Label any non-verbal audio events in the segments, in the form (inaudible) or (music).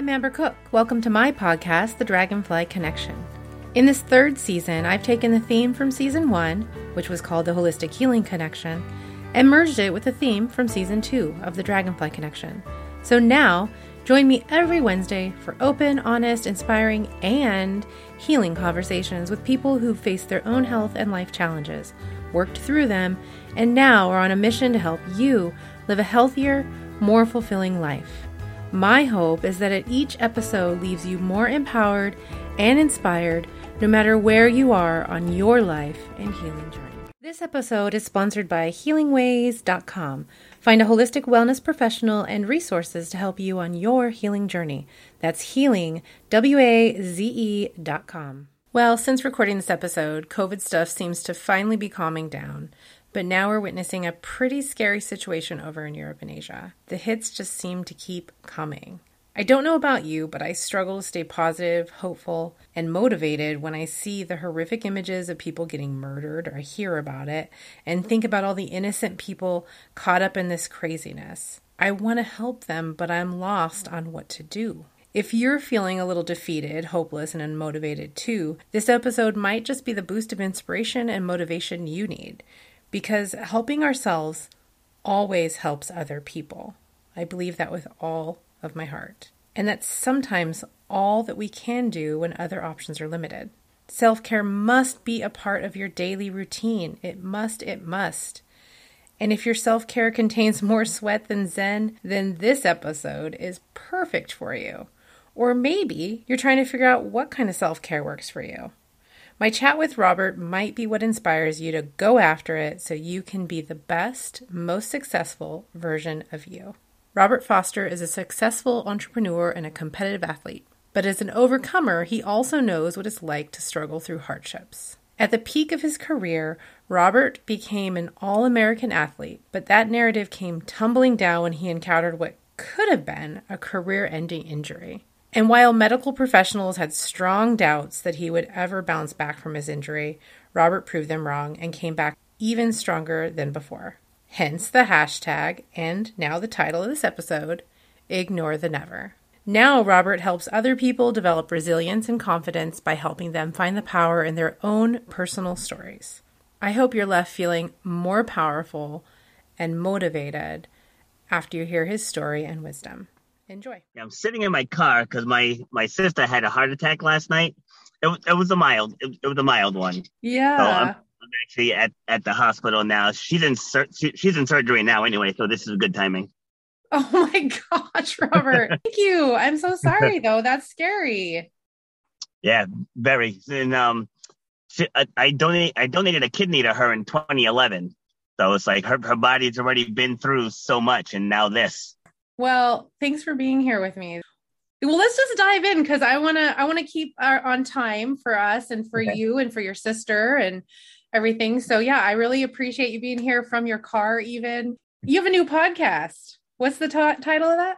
I'm Amber Cook. Welcome to my podcast, The Dragonfly Connection. In this third season, I've taken the theme from season one, which was called The Holistic Healing Connection, and merged it with the theme from season two of The Dragonfly Connection. So now, join me every Wednesday for open, honest, inspiring, and healing conversations with people who face their own health and life challenges, worked through them, and now are on a mission to help you live a healthier, more fulfilling life. My hope is that each episode leaves you more empowered and inspired no matter where you are on your life and healing journey. This episode is sponsored by HealingWaze.com. Find a holistic wellness professional and resources to help you on your healing journey. That's healing, W A Z E.com. Well, since recording this episode, COVID stuff seems to finally be calming down. But now we're witnessing a pretty scary situation over in Europe and Asia. The hits just seem to keep coming. I don't know about you, but I struggle to stay positive, hopeful, and motivated when I see the horrific images of people getting murdered or hear about it and think about all the innocent people caught up in this craziness. I want to help them, but I'm lost on what to do. If you're feeling a little defeated, hopeless, and unmotivated too, this episode might just be the boost of inspiration and motivation you need because helping ourselves always helps other people. I believe that with all of my heart. And that's sometimes all that we can do when other options are limited. Self care must be a part of your daily routine. It must, it must. And if your self care contains (laughs) more sweat than Zen, then this episode is perfect for you. Or maybe you're trying to figure out what kind of self care works for you. My chat with Robert might be what inspires you to go after it so you can be the best, most successful version of you. Robert Foster is a successful entrepreneur and a competitive athlete, but as an overcomer, he also knows what it's like to struggle through hardships. At the peak of his career, Robert became an all American athlete, but that narrative came tumbling down when he encountered what could have been a career ending injury. And while medical professionals had strong doubts that he would ever bounce back from his injury, Robert proved them wrong and came back even stronger than before. Hence the hashtag, and now the title of this episode Ignore the Never. Now, Robert helps other people develop resilience and confidence by helping them find the power in their own personal stories. I hope you're left feeling more powerful and motivated after you hear his story and wisdom. Enjoy. I'm sitting in my car because my my sister had a heart attack last night. It, was, it was a mild it, it was a mild one. Yeah. So I'm, I'm, actually at, at the hospital now. She's in sur- she, she's in surgery now anyway, so this is good timing. Oh (laughs) my gosh, Robert! (laughs) Thank you. I'm so sorry though. That's scary. Yeah, very. And um, she, I, I donate I donated a kidney to her in 2011. So it's like her her body's already been through so much, and now this. Well, thanks for being here with me. Well, let's just dive in because I want to I want to keep our, on time for us and for okay. you and for your sister and everything. So yeah, I really appreciate you being here from your car. Even you have a new podcast. What's the t- title of that?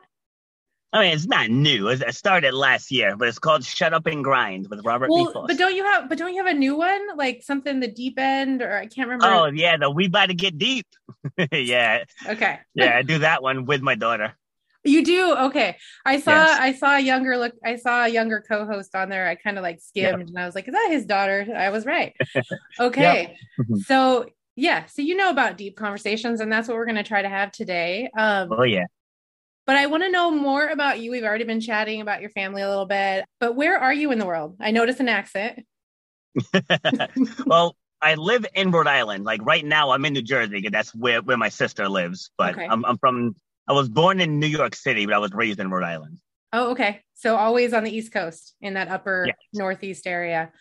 I mean, it's not new. It started last year, but it's called "Shut Up and Grind" with Robert. Well, but don't you have? But don't you have a new one, like something the deep end, or I can't remember. Oh yeah, the We About to Get Deep. (laughs) yeah. Okay. yeah, I do that one with my daughter. You do okay. I saw yes. I saw a younger look. I saw a younger co-host on there. I kind of like skimmed yep. and I was like, "Is that his daughter?" I was right. (laughs) Okay, mm-hmm. so yeah, so you know about deep conversations, and that's what we're going to try to have today. Um, oh yeah. But I want to know more about you. We've already been chatting about your family a little bit, but where are you in the world? I notice an accent. (laughs) well, I live in Rhode Island. Like right now, I'm in New Jersey because that's where, where my sister lives. But okay. I'm, I'm from I was born in New York City, but I was raised in Rhode Island. Oh, okay. So always on the East Coast in that upper yes. Northeast area.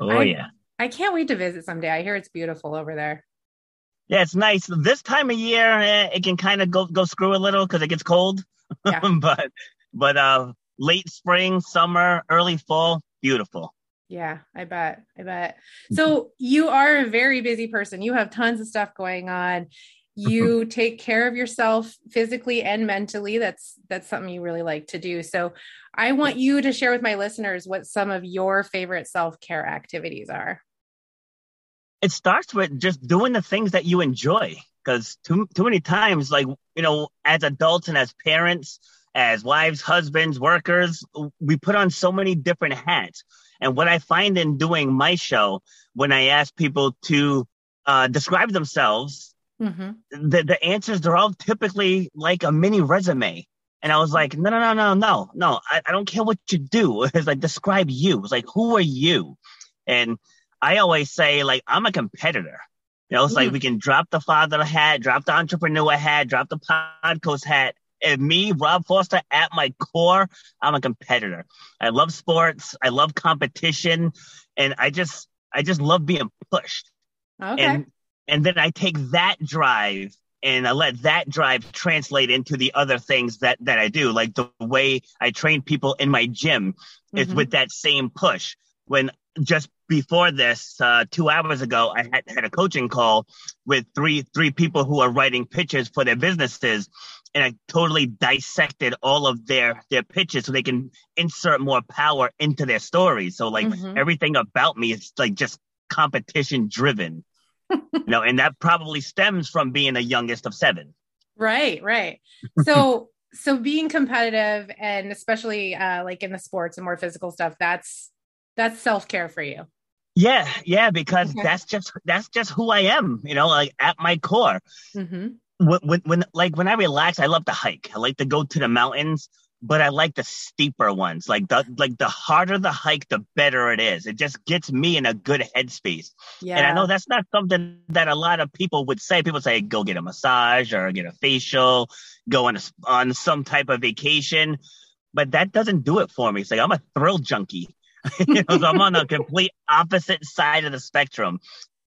Oh, I, yeah. I can't wait to visit someday. I hear it's beautiful over there. Yeah, it's nice. This time of year, eh, it can kind of go go screw a little because it gets cold. Yeah. (laughs) but but uh, late spring, summer, early fall, beautiful. Yeah, I bet. I bet. So you are a very busy person. You have tons of stuff going on (laughs) you take care of yourself physically and mentally that's that's something you really like to do. So i want you to share with my listeners what some of your favorite self-care activities are. It starts with just doing the things that you enjoy because too too many times, like you know, as adults and as parents, as wives, husbands, workers, we put on so many different hats. And what I find in doing my show, when I ask people to uh, describe themselves, mm-hmm. the the answers they're all typically like a mini resume. And I was like, no, no, no, no, no, no. I, I don't care what you do. (laughs) It's like describe you. It's like who are you? And I always say like I'm a competitor. You know, it's mm-hmm. like we can drop the father hat, drop the entrepreneur hat, drop the podcast hat. And me, Rob Foster, at my core, I'm a competitor. I love sports. I love competition, and I just, I just love being pushed. Okay. And and then I take that drive and I let that drive translate into the other things that that I do, like the way I train people in my gym mm-hmm. is with that same push. When just before this, uh, two hours ago, I had, had a coaching call with three three people who are writing pitches for their businesses, and I totally dissected all of their their pitches so they can insert more power into their stories. So like mm-hmm. everything about me is like just competition driven, (laughs) know, and that probably stems from being the youngest of seven. Right, right. So (laughs) so being competitive and especially uh, like in the sports and more physical stuff, that's that's self care for you. Yeah, yeah, because okay. that's just that's just who I am, you know, like at my core. Mm-hmm. When, when, when, like when I relax, I love to hike. I like to go to the mountains, but I like the steeper ones. Like the like the harder the hike, the better it is. It just gets me in a good headspace. Yeah. And I know that's not something that a lot of people would say. People say go get a massage or get a facial, go on a, on some type of vacation, but that doesn't do it for me. It's like I'm a thrill junkie. (laughs) you know, so I'm on the complete opposite side of the spectrum.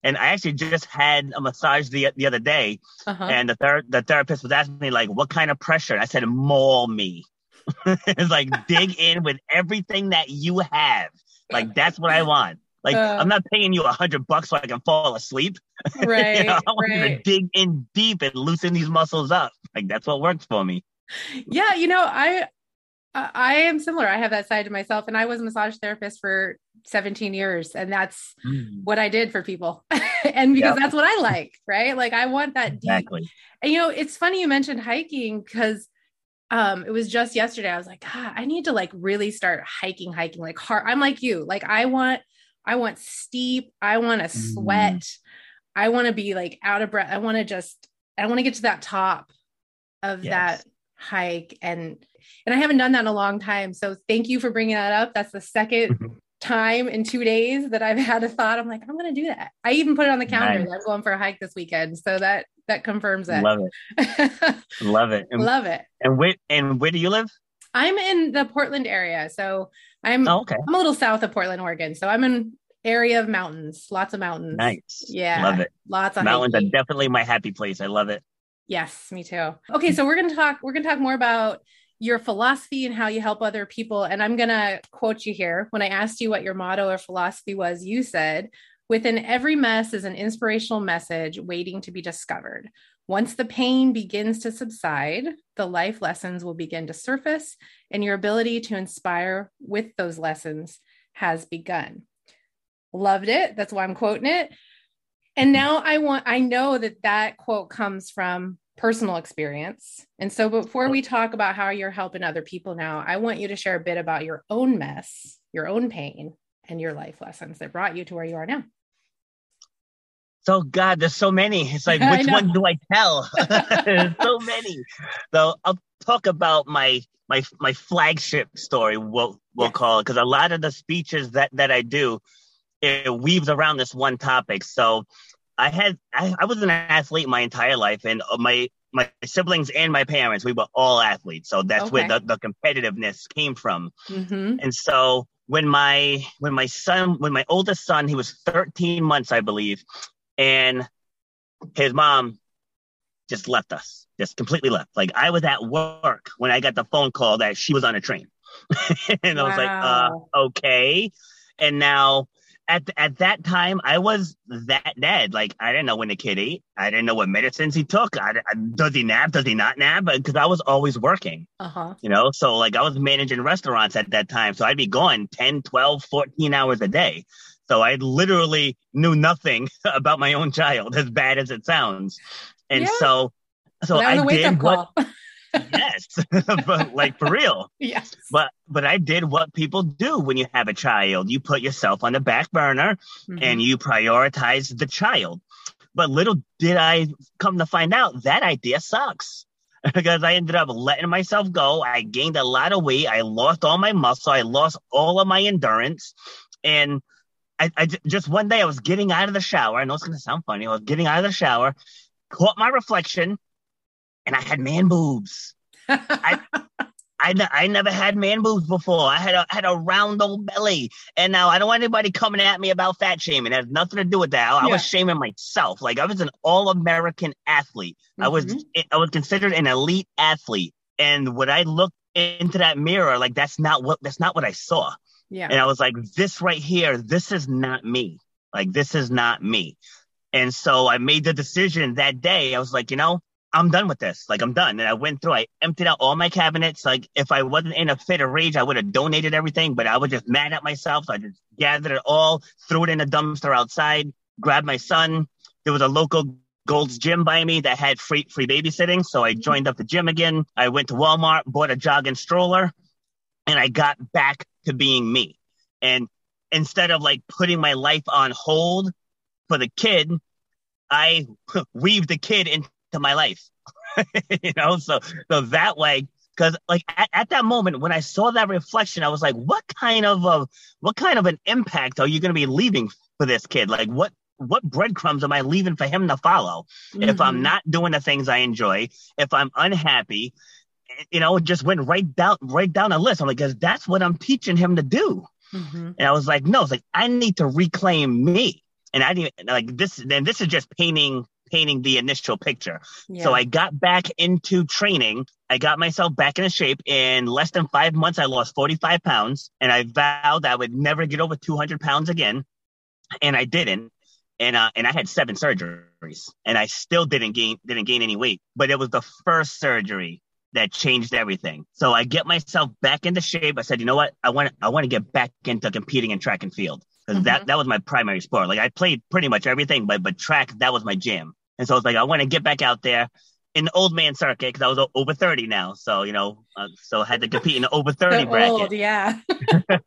And I actually just had a massage the the other day, uh-huh. and the ther- the therapist was asking me like, "What kind of pressure?" And I said, "Maul me." (laughs) it's like dig in with everything that you have. Like that's what I want. Like uh, I'm not paying you a hundred bucks so I can fall asleep. (laughs) Right. you know, I want right. you to dig in deep and loosen these muscles up. Like that's what works for me. Yeah, you know, I I am similar. I have that side to myself, and I was a massage therapist for 17 years, and that's mm. what I did for people. (laughs) and because yep. that's what I like, right? Like I want that exactly. Deep. And you know, it's funny you mentioned hiking because um, it was just yesterday. I was like, God, I need to like really start hiking, hiking like hard. I'm like you. Like I want, I want steep. I want to mm. sweat. I want to be like out of breath. I want to just, I want to get to that top of yes. that hike and and I haven't done that in a long time. So thank you for bringing that up. That's the 2nd mm-hmm. time in two days that I've had a thought. I'm like, I'm going to do that. I even put it on the calendar. Nice. I'm going for a hike this weekend. So that that confirms it. Love it. (laughs) Love it. And, Love it. And where and where do you live? I'm in the Portland area. So I'm oh, okay. I'm a little south of Portland, Oregon. So I'm in area of mountains, lots of mountains. Nice. Yeah. Love it. Lots of mountains hiking. are definitely my happy place. I love it. Yes, me too. Okay, so we're to talk we're going to talk more about your philosophy and how you help other people and I'm going to quote you here. When I asked you what your motto or philosophy was, you said, "Within every mess is an inspirational message waiting to be discovered. Once the pain begins to subside, the life lessons will begin to surface and your ability to inspire with those lessons has begun." Loved it. That's why I'm quoting it. And mm-hmm. now I want, I know that that quote comes from personal experience. And so before we talk about how you're helping other people now, I want you to share a bit about your own mess, your own pain, and your life lessons that brought you to where you are now. So God, there's so many. It's like (laughs) which one do I tell? (laughs) there's so many. So I'll talk about my my my flagship story. We'll we'll yes. call it because a lot of the speeches that that I do it weaves around this one topic. So I had I, I was an athlete my entire life, and my my siblings and my parents we were all athletes. So that's okay. where the, the competitiveness came from. Mm-hmm. And so when my when my son when my oldest son he was 13 months I believe, and his mom just left us, just completely left. Like I was at work when I got the phone call that she was on a train, (laughs) and wow. I was like, uh, okay. And now at at that time, I was that dead. Like I didn't know when the kid ate. I didn't know what medicines he took. I, I, does he nap? Does he not nap? Because I was always working. Uh-huh. You know, so like I was managing restaurants at that time. So I'd be gone 10, 12, 14 hours a day. So I literally knew nothing (laughs) about my own child, as bad as it sounds. And Yeah. so, so I did what, call. (laughs) yes, (laughs) but like for real. yes. But, but I did what people do when you have a child. You put yourself on the back burner Mhm. and you prioritize the child. But little did I come to find out that idea sucks (laughs) because I ended up letting myself go. I gained a lot of weight. I lost all my muscle. I lost all of my endurance. And I just one day I was getting out of the shower. I know it's going to sound funny. I was getting out of the shower, caught my reflection, and I had man boobs. I, ne- I never had man boobs before. I had a had a round old belly, and now I don't want anybody coming at me about fat shaming. It has nothing to do with that. I, I was shaming myself. Like I was an all American athlete. I was Mhm. I was considered an elite athlete, and when I looked into that mirror, like that's not what that's not what I saw. yeah. And I was like, this right here, this is not me. Like, this is not me. And so I made the decision that day. I was like, you know, I'm done with this. Like, I'm done. And I went through, I emptied out all my cabinets. Like, if I wasn't in a fit of rage, I would have donated everything, but I was just mad at myself. So I just gathered it all, threw it in a dumpster outside, grabbed my son. There was a local Gold's Gym by me that had free free babysitting. So I mm-hmm. joined up the gym again. I went to Walmart, bought a jogging stroller, and I got back to being me. And instead of like putting my life on hold for the kid, I (laughs) weaved the kid into my life. (laughs) you know, so so that way, because like at, at that moment when I saw that reflection, I was like, what kind of a what kind of an impact are you going to be leaving for this kid? Like what what breadcrumbs am I leaving for him to follow? if I'm Mhm. not doing the things I enjoy, if I'm unhappy, you know, it just went right down right down a list. I'm like, because that's what I'm teaching him to do. Mhm. And I was like, no, it's like I need to reclaim me. And I didn't like this. Then this is just painting painting the initial picture. Yeah. So I got back into training. I got myself back into shape. In less than five months, I lost 45 pounds, and I vowed I would never get over 200 pounds again. And I didn't. And uh, and I had seven surgeries, and I still didn't gain didn't gain any weight. But it was the first surgery that changed everything. So I get myself back into shape. I said, you know what? I want I want to get back into competing in track and field because that that was my primary sport. Like I played pretty much everything, but but track that was my jam. And so I was like, I want to get back out there in the old man circuit because I was o- over 30 now. So, you know, uh, so I had to compete in the over (laughs) 30 So bracket. old, yeah. (laughs)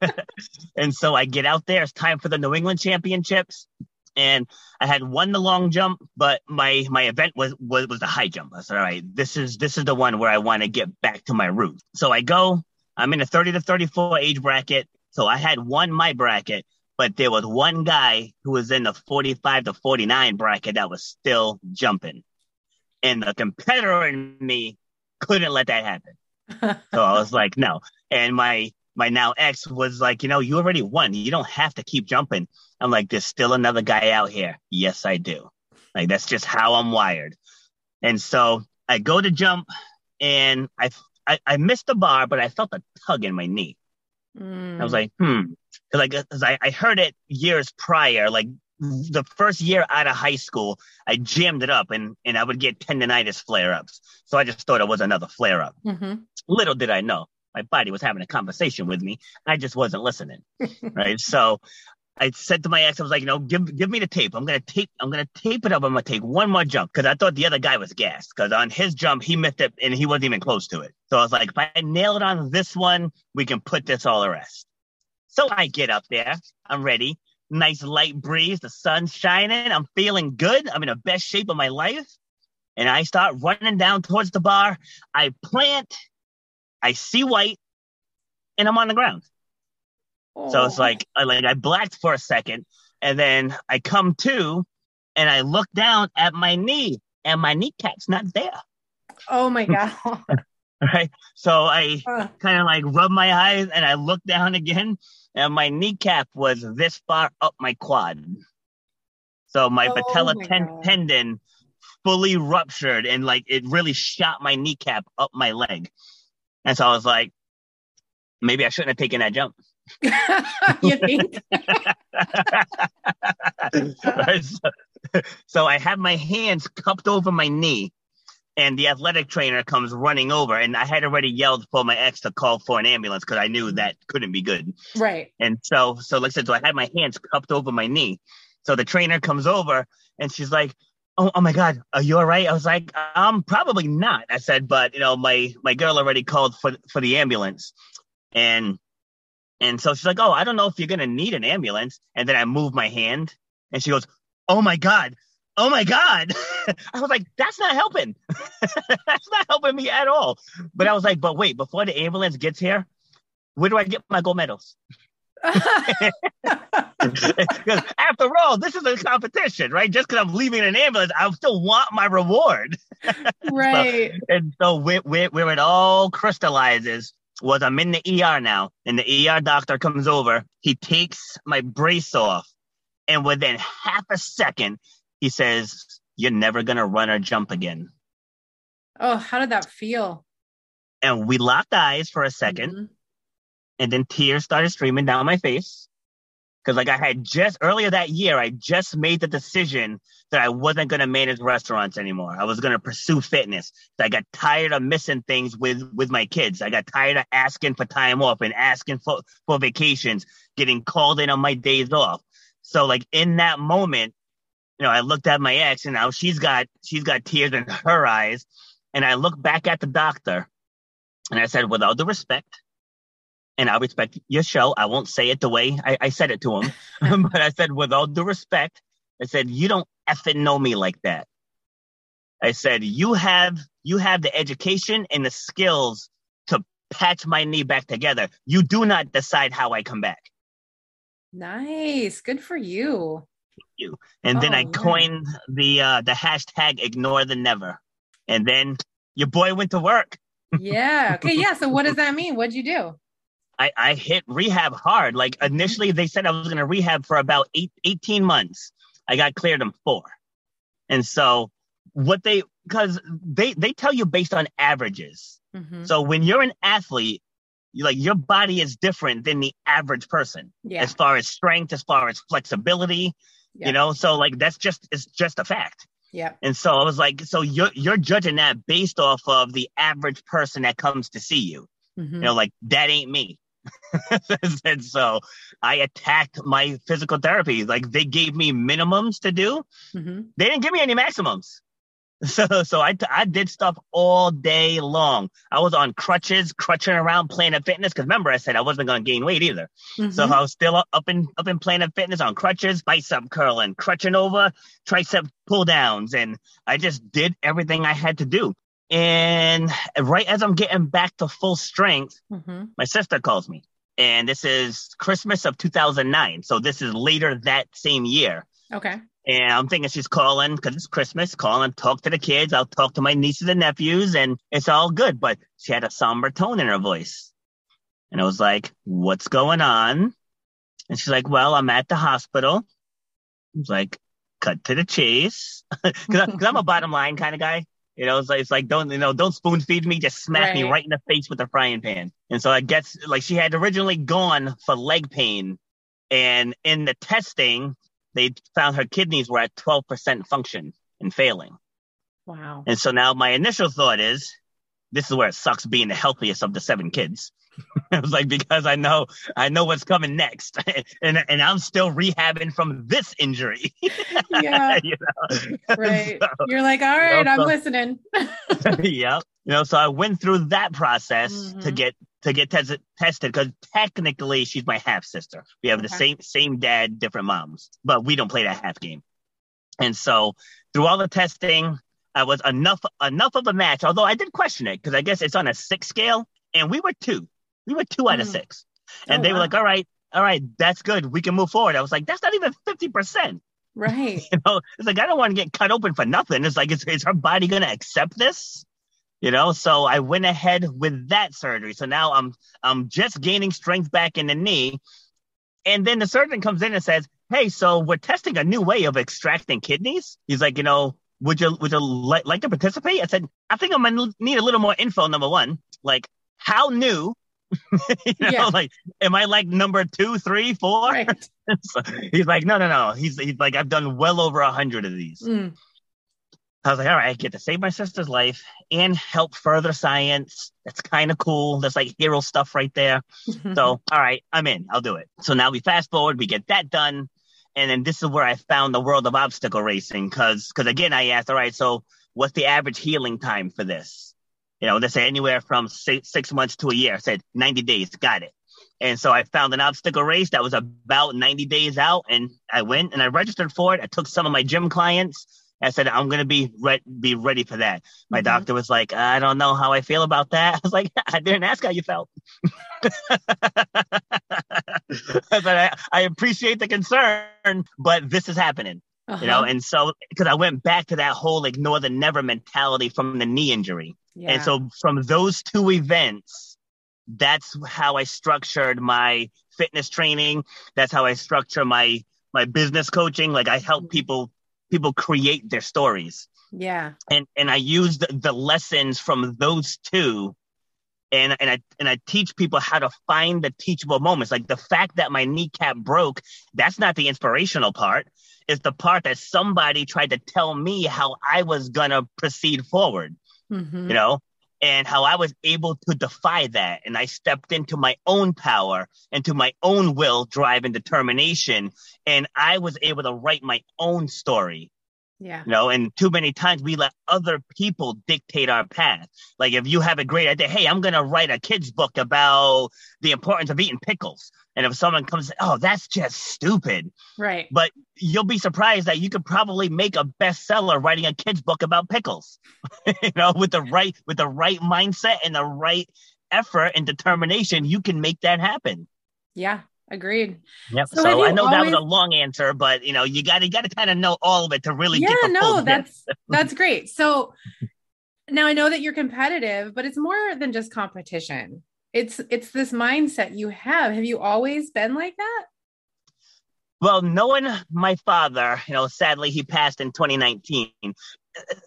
And so I get out there. It's time for the New England Championships. And I had won the long jump, but my my event was was, was the high jump. I said, all right, this is this is the one where I want to get back to my roots. So I go. I'm in a 30 to 34 age bracket. So I had won my bracket, but there was one guy who was in the 45 to 49 bracket that was still jumping. And the competitor in me couldn't let that happen. (laughs) So I was like, no. And my my now ex was like, you know, you already won. You don't have to keep jumping. I'm like, there's still another guy out here. Yes, I do. Like that's just how I'm wired. And so I go to jump, and I I, I missed the bar, but I felt a tug in my knee. Mm. I was like, hmm, because like, 'cause I, I heard it years prior, like the first year out of high school, I jammed it up and, and I would get tendonitis flare ups. So I just thought it was another flare up. Mhm. Little did I know my body was having a conversation with me. I just wasn't listening. (laughs) right. So I said to my ex, I was like, you know, give give me the tape. I'm gonna tape. I'm gonna tape it up. I'm gonna take one more jump because I thought the other guy was gassed because on his jump he missed it and he wasn't even close to it. So I was like, if I nail it on this one, we can put this all to rest. So I get up there. I'm ready. Nice light breeze. The sun's shining. I'm feeling good. I'm in the best shape of my life. And I start running down towards the bar. I plant. I see white, and I'm on the ground. So it's like I like I blacked for a second, and then I come to, and I look down at my knee, and my kneecap's not there. oh my god. (laughs) Right. So I Uh, kind of like rub my eyes, and I look down again, and my kneecap was this far up my quad. So my Oh patella my ten- tendon fully ruptured, and like it really shot my kneecap up my leg. And so I was like, maybe I shouldn't have taken that jump. (laughs) you think? Right? so, so I have my hands cupped over my knee, and the athletic trainer comes running over, and I had already yelled for my ex to call for an ambulance because I knew that couldn't be good. Right. And so, so like I said, so I had my hands cupped over my knee. So the trainer comes over, and she's like, oh, oh my God, are you all right? I was like, i'm um, probably not. I said, but you know, my my girl already called for for the ambulance, and and so she's like, oh, I don't know if you're gonna need an ambulance. And then I move my hand, and she goes, oh my God, oh my God. (laughs) I was like, that's not helping. (laughs) that's not helping me at all. But I was like, but wait, before the ambulance gets here, where do I get my gold medals? (laughs) Because after all, this is a competition, right? Just because I'm leaving an ambulance, I still want my reward. right. so, and so where, where, where it all crystallizes was I'm in the ER now, and the ER doctor comes over. He takes my brace off, and within half a second, he says, You're never going to run or jump again. Oh, how did that feel? And we locked eyes for a 2nd mm-hmm. and then tears started streaming down my face. Because, like, I had just earlier that year, I just made the decision that I wasn't going to manage restaurants anymore. I was going to pursue fitness. I got tired of missing things with, with my kids. I got tired of asking for time off and asking for, for vacations, getting called in on my days off. So, like, in that moment, you know, I looked at my ex and now she's got she's got tears in her eyes. And I looked back at the doctor and I said, with all due respect, and I respect your show. I won't say it the way I, I said it to him, (laughs) (laughs) but I said, with all due respect, I said, you don't effing know me like that. I said, you have you have the education and the skills to patch my knee back together. You do not decide how I come back. Nice. Good for you you. And oh, then I yeah. coined the uh, the hashtag ignore the never. And then your boy went to work. yeah. Okay. Yeah. So what does that (laughs) mean? What'd you do? I, I hit rehab hard. Like mm-hmm. initially they said I was going to rehab for about eight, 18 months. I got cleared in four. And so what they, cause they, they tell you based on averages. Mm-hmm. So when you're an athlete, like your body is different than the average person yeah. as far as strength, as far as flexibility, you know, so like that's just it's just a fact. Yeah. And so I was like, so you're you're judging that based off of the average person that comes to see you. Mm-hmm. You know, like that ain't me. (laughs) and so I attacked my physical therapy. Like they gave me minimums to do. Mm-hmm. They didn't give me any maximums. (laughs) So, so I, I did stuff all day long. I was on crutches, crutching around Planet Fitness. Cause remember, I said I wasn't going to gain weight either. Mm-hmm. So I was still up in, up in Planet Fitness on crutches, bicep curling, crutching over, tricep pull downs. And I just did everything I had to do. And right as I'm getting back to full strength, mm-hmm. my sister calls me. And this is Christmas of 2009. So this is later that same year. Okay. And I'm thinking she's calling because it's Christmas, calling, talk to the kids. I'll talk to my nieces and nephews, and it's all good. But she had a somber tone in her voice. And I was like, what's going on? And she's like, well, I'm at the hospital. I was like, cut to the chase. (laughs) Because I'm a (laughs) bottom line kind of guy. You know, it's like, it's like don't you know, don't spoon feed me, just smack right. me right in the face with a frying pan. And so I guess like she had originally gone for leg pain, and in the testing, they found her kidneys were at 12% function and failing. Wow. And so now my initial thought is this is where it sucks being the healthiest of the seven kids. (laughs) I was like, because I know, I know what's coming next, (laughs) and and I'm still rehabbing from this injury. (laughs) yeah, you know? right. So, You're like, all right, you know, I'm so, listening. yep. You know, so I went through that process mm-hmm. to get to get tested tested because technically she's my half sister. We have okay. the same same dad, different moms, but we don't play that half game. And so through all the testing, I was enough enough of a match. Although I did question it because I guess it's on a six scale, and we were two. We were two out of mm. six, and oh, they were like, "All right, all right, that's good. We can move forward." I was like, "That's not even fifty percent." Right. (laughs) You know, it's like I don't want to get cut open for nothing. It's like, is, is her body going to accept this? you know so i went ahead with that surgery so now i'm i'm just gaining strength back in the knee and then the surgeon comes in and says hey so we're testing a new way of extracting kidneys he's like you know would you would you li- like to participate i said i think i'm gonna need a little more info number one like how new (laughs) you know, yeah. like, am I like number two, three, four? Right. (laughs) so he's like, no, no, no. He's, he's like, I've done well over a hundred of these. Mm. I was like, all right, I get to save my sister's life and help further science. That's kind of cool. That's like hero stuff right there. so, all right, I'm in. I'll do it. So now we fast forward, we get that done. And then this is where I found the world of obstacle racing. Cause, cause again, I asked, all right, so what's the average healing time for this? You know, they say anywhere from six, six months to a year. I said 90 days. Got it. And so I found an obstacle race that was about 90 days out and I went and I registered for it. I took some of my gym clients. I said, I'm going to be re- be ready for that. My mm-hmm. doctor was like, I don't know how I feel about that. (laughs) I was like, (laughs) I didn't ask how you felt. (laughs) but I, I appreciate the concern, but this is happening. Uh-huh. You know, uh-huh. and so because I went back to that whole ignore the never mentality from the knee injury. Yeah. And so from those two events, that's how I structured my fitness training. That's how I structure my my business coaching. Like I help mm-hmm. people people create their stories. Yeah. And and I use the, the lessons from those two and and I and I teach people how to find the teachable moments. Like the fact that my kneecap broke, that's not the inspirational part. It's the part that somebody tried to tell me how I was gonna proceed forward. Mm-hmm. You know, and how I was able to defy that. And I stepped into my own power, into my own will, drive, and determination. And I was able to write my own story. Yeah. You know, and too many times we let other people dictate our path. Like if you have a great idea, hey, I'm gonna write a kid's book about the importance of eating pickles. And if someone comes, oh, that's just stupid. Right. But you'll be surprised that you could probably make a bestseller writing a kid's book about pickles. (laughs) you know, with the right with the right mindset and the right effort and determination, you can make that happen. Yeah, Agreed. Yep. So, so I know always... that was a long answer, but you know, you got to got to kind of know all of it to really yeah, get the no, that's that's great. So now I know that you're competitive, but it's more than just competition. It's it's this mindset you have. Have you always been like that? Well, knowing my father, you know, sadly he passed in 2019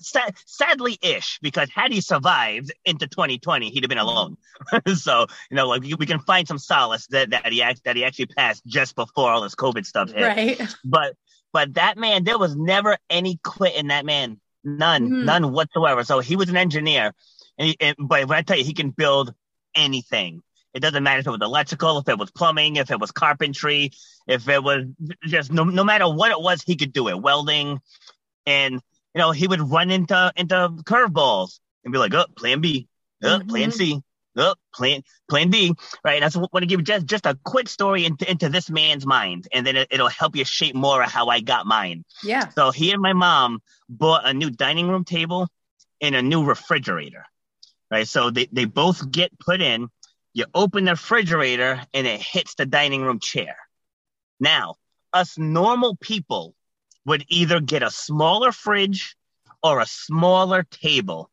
sadly ish because had he survived into 2020 he'd have been alone. (laughs) So you know like we can find some solace that, that he that he actually passed just before all this covid stuff hit. Right. But but that man there was never any quit in that man. None. Mm. none whatsoever. So he was an engineer. And, he, and but when i tell you he can build anything it doesn't matter if it was electrical, if it was plumbing, if it was carpentry, if it was just no, no matter what it was, he could do it. Welding. And you know, he would run into into curveballs and be like, "Oh, Plan B, oh, mm-hmm. Plan C, oh, Plan Plan D." Right? And that's what I want to give just just a quick story into, into this man's mind, and then it, will help you shape more of how I got mine. Yeah. So he and my mom bought a new dining room table and a new refrigerator. Right. So they they both get put in. You open the refrigerator and it hits the dining room chair. Now, us normal people would either get a smaller fridge or a smaller table.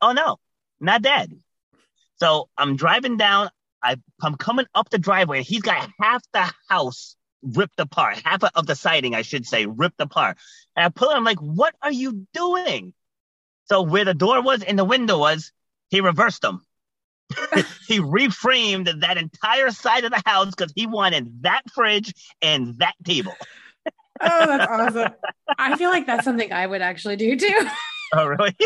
Oh no, not that. So I'm driving down. I, I'm coming up the driveway. And he's got half the house ripped apart, half of the siding, I should say, ripped apart. And I pull it. I'm like, what are you doing? So where the door was and the window was, he reversed them. (laughs) he reframed that entire side of the house because he wanted that fridge and that table (laughs) oh, that's awesome. I feel like that's something I would actually do too. (laughs) Oh, really?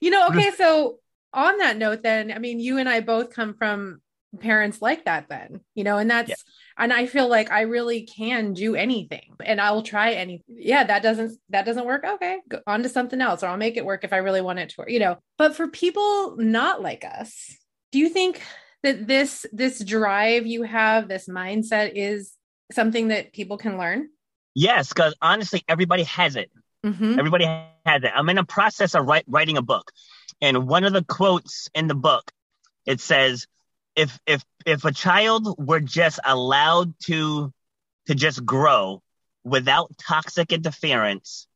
you know, okay, so on that note, then, I mean, you and I both come from parents like that, then, you know, and that's, yeah. and I feel like I really can do anything and I'll try anything. Yeah, that doesn't, that doesn't work. Okay, go on to something else, or I'll make it work if I really want it to work, you know. But for people not like us, do you think that this, this drive you have, this mindset is something that people can learn? Yes, because honestly, everybody has it. Mm-hmm. Everybody has it. I'm in a process of write, writing a book, and one of the quotes in the book it says, "If if if a child were just allowed to to just grow without toxic interference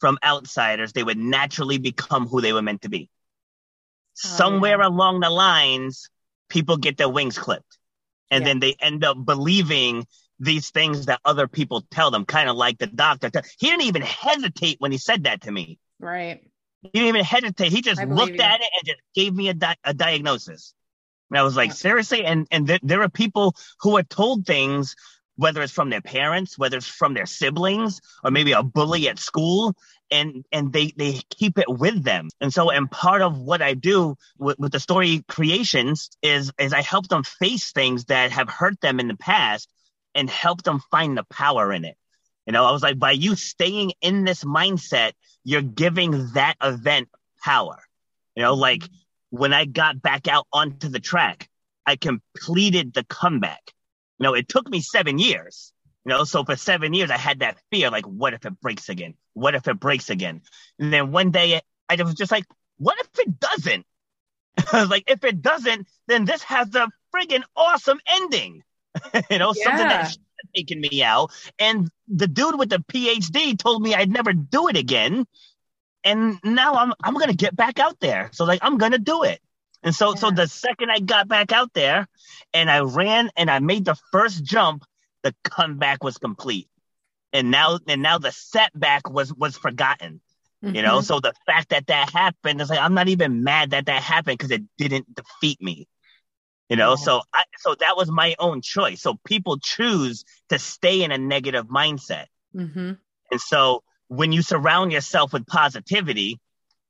from outsiders, they would naturally become who they were meant to be." Oh, Somewhere yeah. along the lines, people get their wings clipped, and yeah. then they end up believing these things that other people tell them, kind of like the doctor. He didn't even hesitate when he said that to me. Right. He didn't even hesitate. He just looked you. at it and just gave me a, di- a diagnosis. And I was like, seriously? And and th- there are people who are told things, whether it's from their parents, whether it's from their siblings, or maybe a bully at school, and and they they keep it with them. And so, and part of what I do with, with the story creations is is I help them face things that have hurt them in the past and help them find the power in it. You know, I was like, by you staying in this mindset, you're giving that event power. You know, like when I got back out onto the track, I completed the comeback. You know, it took me seven years. You know, so for seven years, I had that fear like, what if it breaks again? What if it breaks again? And then one day I was just like, what if it doesn't? (laughs) I was like, if it doesn't, then this has a friggin' awesome ending. (laughs) you know, yeah. something that taken me out. And the dude with the PhD told me I'd never do it again. And now I'm I'm gonna get back out there. So like I'm gonna do it. And so yeah. so the second I got back out there and I ran and I made the first jump, the comeback was complete. And now and now the setback was was forgotten. Mm-hmm. You know, mm-hmm. so the fact that that happened is like I'm not even mad that that happened because it didn't defeat me. You know, yeah. so I, so that was my own choice. So people choose to stay in a negative mindset, mm-hmm. and so when you surround yourself with positivity,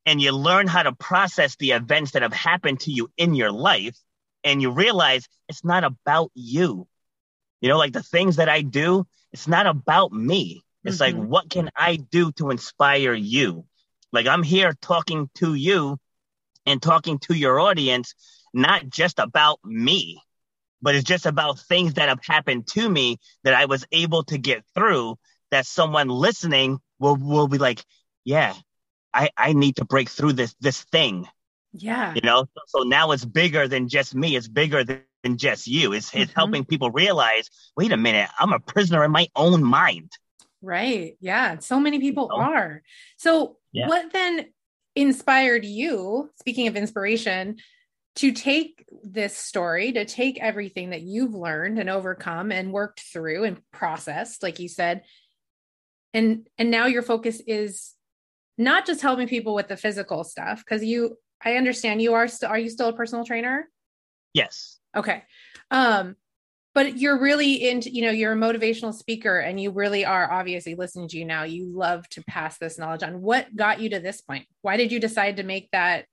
and you learn how to process the events that have happened to you in your life, and you realize it's not about you. You know, like the things that I do, it's not about me. It's mm-hmm. like, what can I do to inspire you? Like, I'm here talking to you and talking to your audience, not just about me, but it's just about things that have happened to me that I was able to get through that someone listening will, will be like, yeah, I, I need to break through this, this thing. Yeah. You know, so, so now it's bigger than just me. It's bigger than, than just you. It's, it's mm-hmm. helping people realize, wait a minute, I'm a prisoner in my own mind. Right. Yeah. So many people oh. are. So, yeah. what then inspired you, speaking of inspiration, to take this story, to take everything that you've learned and overcome and worked through and processed, like you said, and and now your focus is not just helping people with the physical stuff because you i understand you are still are you still a personal trainer? Yes. Okay. Um but you're really into you know you're a motivational speaker and you really are obviously listening to you now. You love to pass this knowledge on. What got you to this point? Why did you decide to make that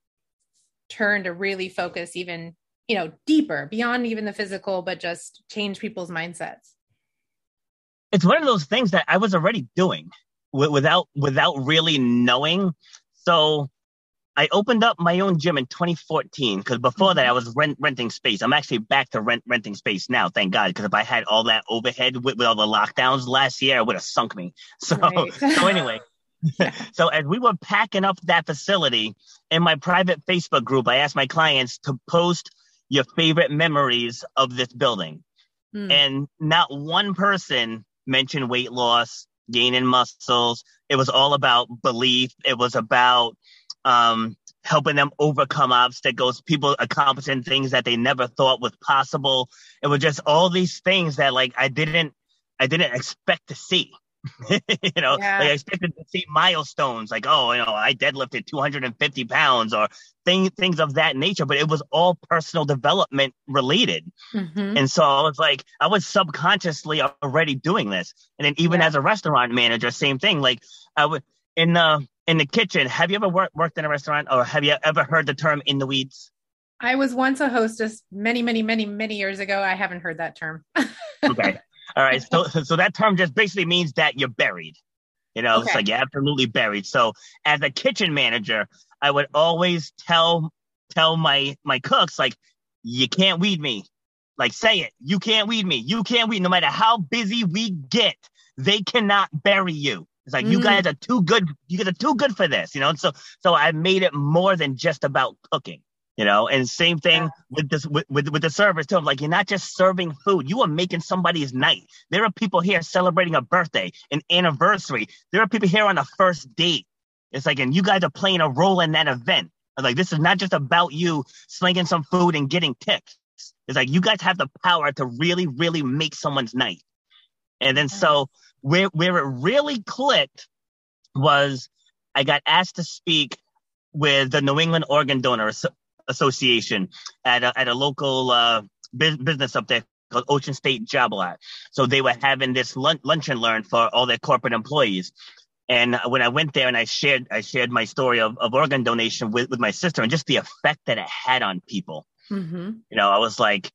turn to really focus even you know deeper beyond even the physical but just change people's mindsets it's one of those things that i was already doing without without really knowing so I opened up my own gym in 2014 because before that I was rent, renting space. I'm actually back to rent renting space now, thank God. Because if I had all that overhead with, with all the lockdowns last year, it would have sunk me. (laughs) So right. so anyway, (laughs) so as we were packing up that facility in my private Facebook group, I asked my clients to post your favorite memories of this building, mm. and not one person mentioned weight loss, gaining muscles. It was all about belief. It was about um, helping them overcome obstacles, people accomplishing things that they never thought was possible. It was just all these things that like I didn't I didn't expect to see. (laughs) you know, yeah. like I expected to see milestones like, oh, you know, I deadlifted 250 pounds or things things of that nature, but it was all personal development related. Mm-hmm. And so I was like, I was subconsciously already doing this. And then even yeah. as a restaurant manager, same thing. Like I would in the in the kitchen. Have you ever worked worked in a restaurant, or have you ever heard the term "in the weeds"? I was once a hostess many, many, many, many years ago. I haven't heard that term. (laughs) okay, all right. So, so that term just basically means that you're buried. You know, okay. it's like you're absolutely buried. So, as a kitchen manager, I would always tell tell my my cooks like, you can't weed me. Like, say it. You can't weed me. You can't weed. No matter how busy we get, they cannot bury you. It's like mm. you guys are too good. You guys are too good for this, you know. And so, so I made it more than just about cooking, you know. And same thing yeah. with this with, with with the service too. Like you're not just serving food; you are making somebody's night. There are people here celebrating a birthday, an anniversary. There are people here on a first date. It's like, and you guys are playing a role in that event. Like this is not just about you slinging some food and getting tips. It's like you guys have the power to really, really make someone's night. And then so mm-hmm. where where it really clicked was I got asked to speak with the New England Organ Donor Association at a, at a local uh, business up there called Ocean State Job Lot. So they were having this lunch, lunch and learn for all their corporate employees. And when I went there and I shared I shared my story of, of organ donation with, with my sister and just the effect that it had on people. Mm-hmm. You know, I was like,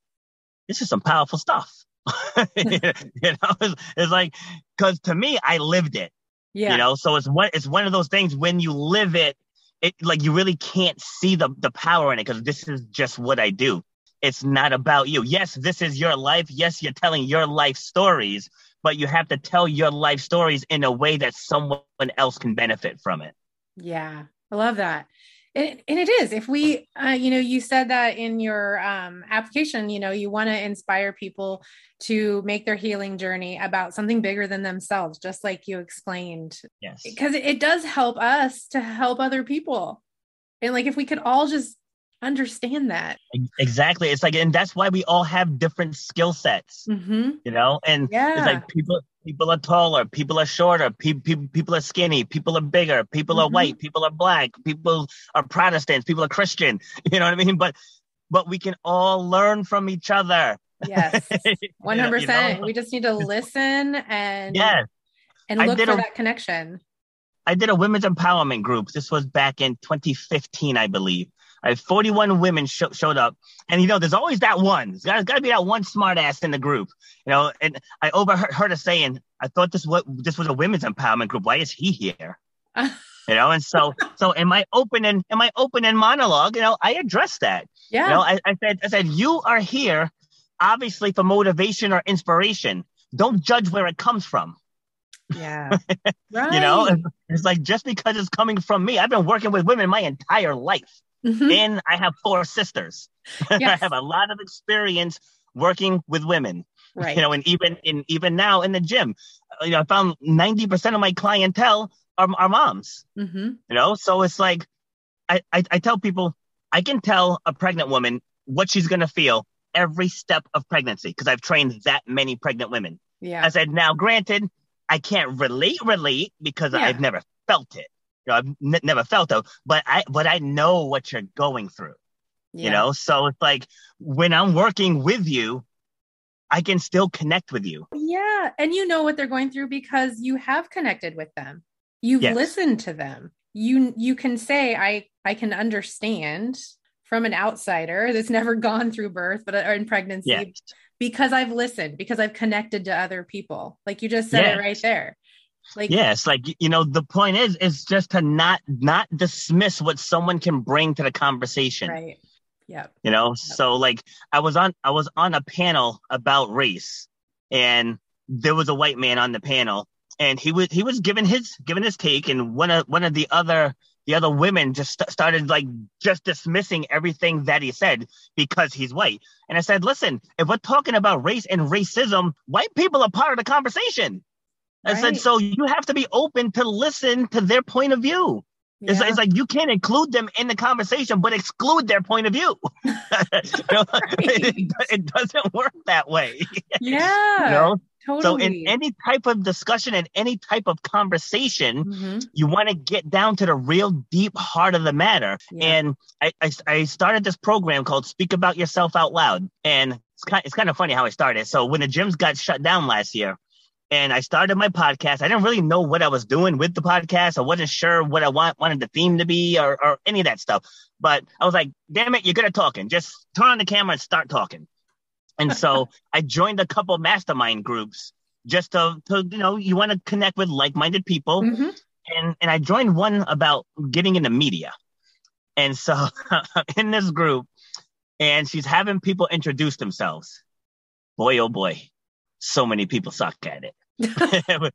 this is some powerful stuff. (laughs) you know, (laughs) it's, it's like because to me, I lived it. Yeah. You know, so it's one it's one of those things when you live it, it like you really can't see the the power in it because this is just what I do. It's not about you. Yes, this is your life. Yes, you're telling your life stories, but you have to tell your life stories in a way that someone else can benefit from it. Yeah, I love that. And, and it is if we uh, you know you said that in your um, application you know you want to inspire people to make their healing journey about something bigger than themselves just like you explained. Yes. Because it, it does help us to help other people. And like if we could all just understand that. Exactly. It's like and that's why we all have different skill sets. Mm-hmm. you know and yeah. it's like people people are taller people are shorter people people, people are skinny people are bigger people mm-hmm. are white people are black people are protestants people are christian (laughs) you know what i mean? But but we can all learn from each other. Yes 100% (laughs) you know? we just need to listen and yeah and look for a, that connection. I did a women's empowerment group. This was back in 2015 i believe I 41 women sh- showed up. And, you know, there's always that one. There's got to be that one smartass in the group. You know, and I overheard her saying, I thought this was, this was a women's empowerment group. Why is he here? (laughs) you know, and so, so in my opening, in my opening monologue, you know, I addressed that. Yeah. You know, I, I said, I said, you are here obviously for motivation or inspiration. Don't judge where it comes from. Yeah. Right. (laughs) you know, it's like just because it's coming from me, I've been working with women my entire life. Mm-hmm. And I have four sisters. (laughs) Yes. I have a lot of experience working with women. Right. You know, and even in even now in the gym, uh, you know, I found ninety percent of my clientele are, are moms. Mm-hmm. You know, so it's like I, I I tell people I can tell a pregnant woman what she's gonna feel every step of pregnancy because I've trained that many pregnant women. Yeah. I said, now granted, I can't relate relate because yeah. I've never felt it. You know, I've n- never felt though, but I but I know what you're going through. Yeah. You know, so it's like when I'm working with you, I can still connect with you. Yeah, and you know what they're going through because you have connected with them. You've yes. listened to them. You you can say I I can understand from an outsider that's never (laughs) gone through birth but uh, or in pregnancy yes. because I've listened because I've connected to other people. Like you just said yes. it right there. Like yes, like you know, the point is is just to not not dismiss what someone can bring to the conversation. Right. Yeah. You know, yep. so like I was on I was on a panel about race and there was a white man on the panel and he was he was giving his giving his take and one of one of the other the other women just st- started like just dismissing everything that he said because he's white. And I said, listen, if we're talking about race and racism, white people are part of the conversation. I right. said, so you have to be open to listen to their point of view. Yeah. It's, it's, like you can't include them in the conversation, but exclude their point of view. (laughs) you know, (laughs) right. it, it, doesn't work that way. (laughs) Yeah. you know? Totally. So in any type of discussion and any type of conversation, mm-hmm. you want to get down to the real deep heart of the matter. Yeah. And I, I, I, started this program called Speak About Yourself Out Loud. And it's kind, it's kind of funny how I started. So when the gyms got shut down last year, and I started my podcast. I didn't really know what I was doing with the podcast. I wasn't sure what I want, wanted the theme to be or, or any of that stuff. But I was like, damn it, you're good at talking. Just turn on the camera and start talking. And so (laughs) I joined a couple mastermind groups just to, to you know, you want to connect with like-minded people. Mm-hmm. And, and I joined one about getting into media. And so (laughs) in this group, and she's having people introduce themselves. Boy, oh boy, so many people suck at it. (laughs) it,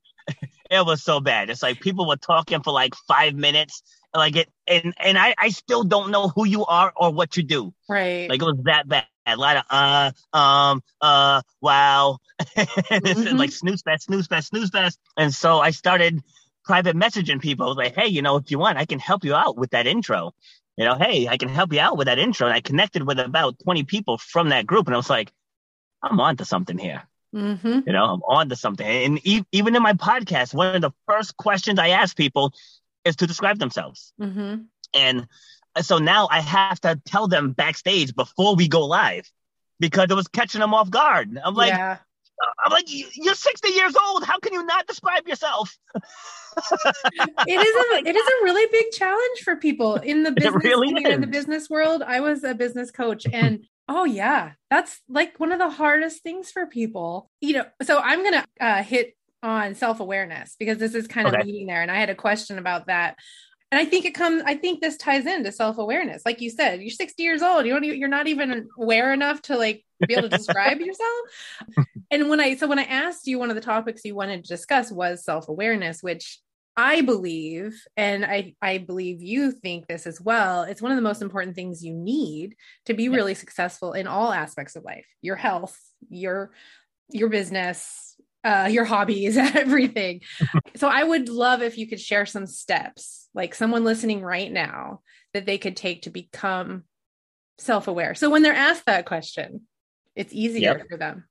was, so bad. It's like people were talking for like five minutes, like it, and and I I still don't know who you are or what you do. Right. Like it was that bad. A lot of uh um uh wow, (laughs) mm-hmm. like snooze fest, snooze fest, snooze fest. And so I started private messaging people like, hey, you know, if you want, I can help you out with that intro. You know, hey, I can help you out with that intro. And I connected with about 20 people from that group. And I was like, I'm on to something here. Mm-hmm. You know, I'm on to something. And e- even in my podcast, one of the first questions I ask people is to describe themselves. Mm-hmm. And so now I have to tell them backstage before we go live because it was catching them off guard. I'm like, yeah. I'm like, you're 60 years old. How can you not describe yourself? (laughs) it is a it is a really big challenge for people in the business really in the business world. I was a business coach and Oh yeah, that's like one of the hardest things for people. You know, so I'm gonna uh, hit on self awareness because this is kind of okay. leading there, and I had a question about that. And I think it comes. I think this ties into self awareness. Like you said, you're 60 years old. You don't. You're not even aware enough to like be able to describe yourself. (laughs) And when I so when I asked you, one of the topics you wanted to discuss was self awareness, which I believe, and I, I believe you think this as well, it's one of the most important things you need to be really successful in all aspects of life your health, your your business, uh, your hobbies, (laughs) everything. (laughs) so I would love if you could share some steps, like someone listening right now, that they could take to become self-aware. So when they're asked that question, it's easier yep. for them.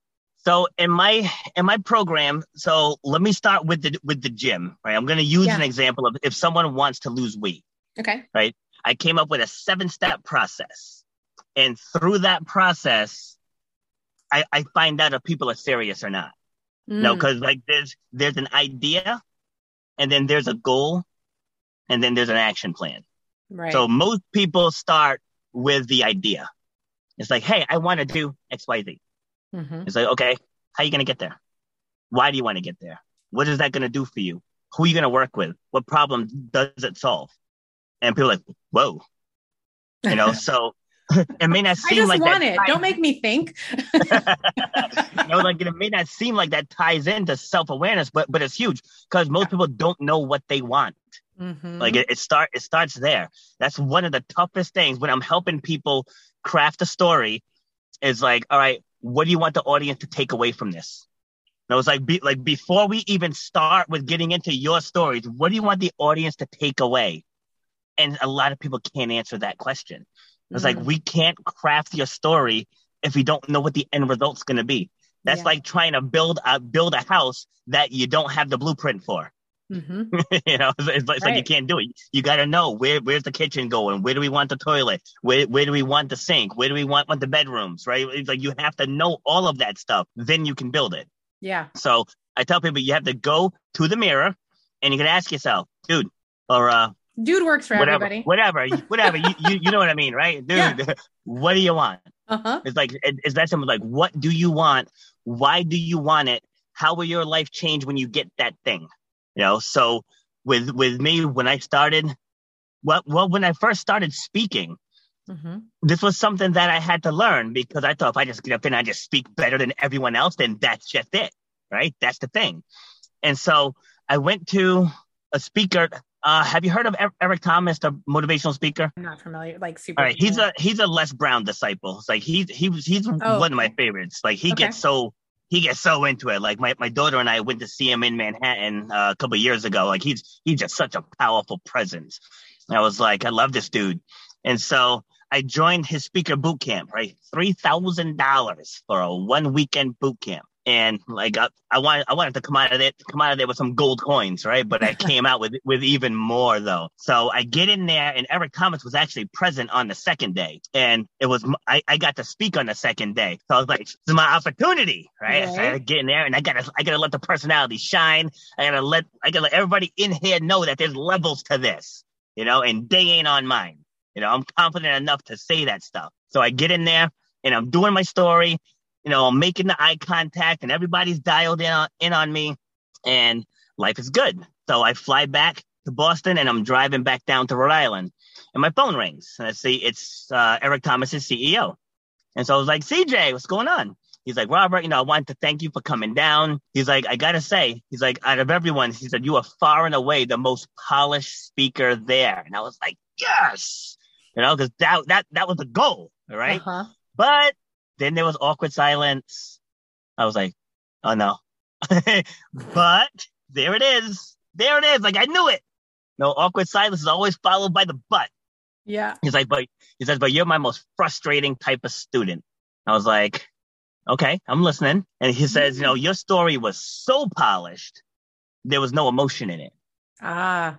So in my in my program, so let me start with the with the gym, right? I'm going to use yeah. an example of if someone wants to lose weight. Okay. Right? I came up with a seven-step process. And through that process, I, I find out if people are serious or not. Mm. No, because like there's there's an idea and then there's a goal and then there's an action plan. Right. So most people start with the idea. It's like, hey, I want to do XYZ. Mm-hmm. It's like, okay, how are you going to get there? Why do you want to get there? What is that going to do for you? Who are you going to work with? What problem does it solve? And people are like, whoa, you know, (laughs) so it may not seem like want that it. Ties- Don't make me think. (laughs) you know, like it may not seem like that ties into self awareness, but but it's huge because most people don't know what they want. Mm-hmm. Like it, it start it starts there. That's one of the toughest things when I'm helping people craft a story. Is like, all right, what do you want the audience to take away from this? And I was like, be, like before we even start with getting into your stories, what do you want the audience to take away? And a lot of people can't answer that question. It's mm-hmm. like we can't craft your story if we don't know what the end result's going to be. That's yeah. like trying to build a build a house that you don't have the blueprint for. Mm-hmm. (laughs) you know, it's, it's, right. like you can't do it. You got to know where where's the kitchen going? Where do we want the toilet? Where where do we want the sink? Where do we want, want the bedrooms? Right? It's like you have to know all of that stuff. Then you can build it. Yeah. So I tell people you have to go to the mirror and you can ask yourself, dude, or uh, dude works for whatever, everybody. Whatever, whatever. you, you you know what I mean, right, (laughs) dude? Yeah. (laughs) What do you want? Uh-huh. It's like it, it's that simple. Like, what do you want? Why do you want it? How will your life change when you get that thing? You know, so with with me when I started, well, well, when I first started speaking, mm-hmm. this was something that I had to learn because I thought if I just get up there and I just speak better than everyone else, then that's just it, right? That's the thing. And so I went to a speaker. Uh, have you heard of Eric Thomas, the motivational speaker? I'm not familiar. Like super. All right, he's a he's a Les Brown disciple. It's like he's he was he's oh, one of my favorites. Like he okay. gets so he gets so into it. Like my, my daughter and I went to see him in Manhattan uh, a couple years ago. Like he's he's just such a powerful presence. And I was like, I love this dude. And so I joined his speaker boot camp, right? Three thousand dollars for a one weekend boot camp and like I, I wanted I wanted to come out of it come out of there with some gold coins, right? But I (laughs) came out with with even more though. So I get in there, and Eric Thomas was actually present on the second day, and it was I, I got to speak on the second day. So I was like, "This is my opportunity, right?" right. So I get in there, and I gotta I gotta let the personality shine. I gotta let I gotta let everybody in here know that there's levels to this, you know, and they ain't on mine. You know, I'm confident enough to say that stuff. So I get in there and I'm doing my story you know, I'm making the eye contact and everybody's dialed in on, in on me and life is good. So I fly back to Boston and I'm driving back down to Rhode Island and my phone rings and I see it's uh, Eric Thomas's CEO. And so I was like, CJ, what's going on? He's like, Robert, you know, I want to thank you for coming down. He's like, I gotta say, he's like, out of everyone, he said, you are far and away the most polished speaker there. And I was like, yes, you know, because that that that was the goal, right? Uh-huh. But then there was awkward silence. I was like, oh no. (laughs) but there it is. There it is. Like I knew it. No, awkward silence is always followed by the but. Yeah. He's like, but he says, but you're my most frustrating type of student. I was like, okay, I'm listening. And he says, you know, your story was so polished, there was no emotion in it. Ah.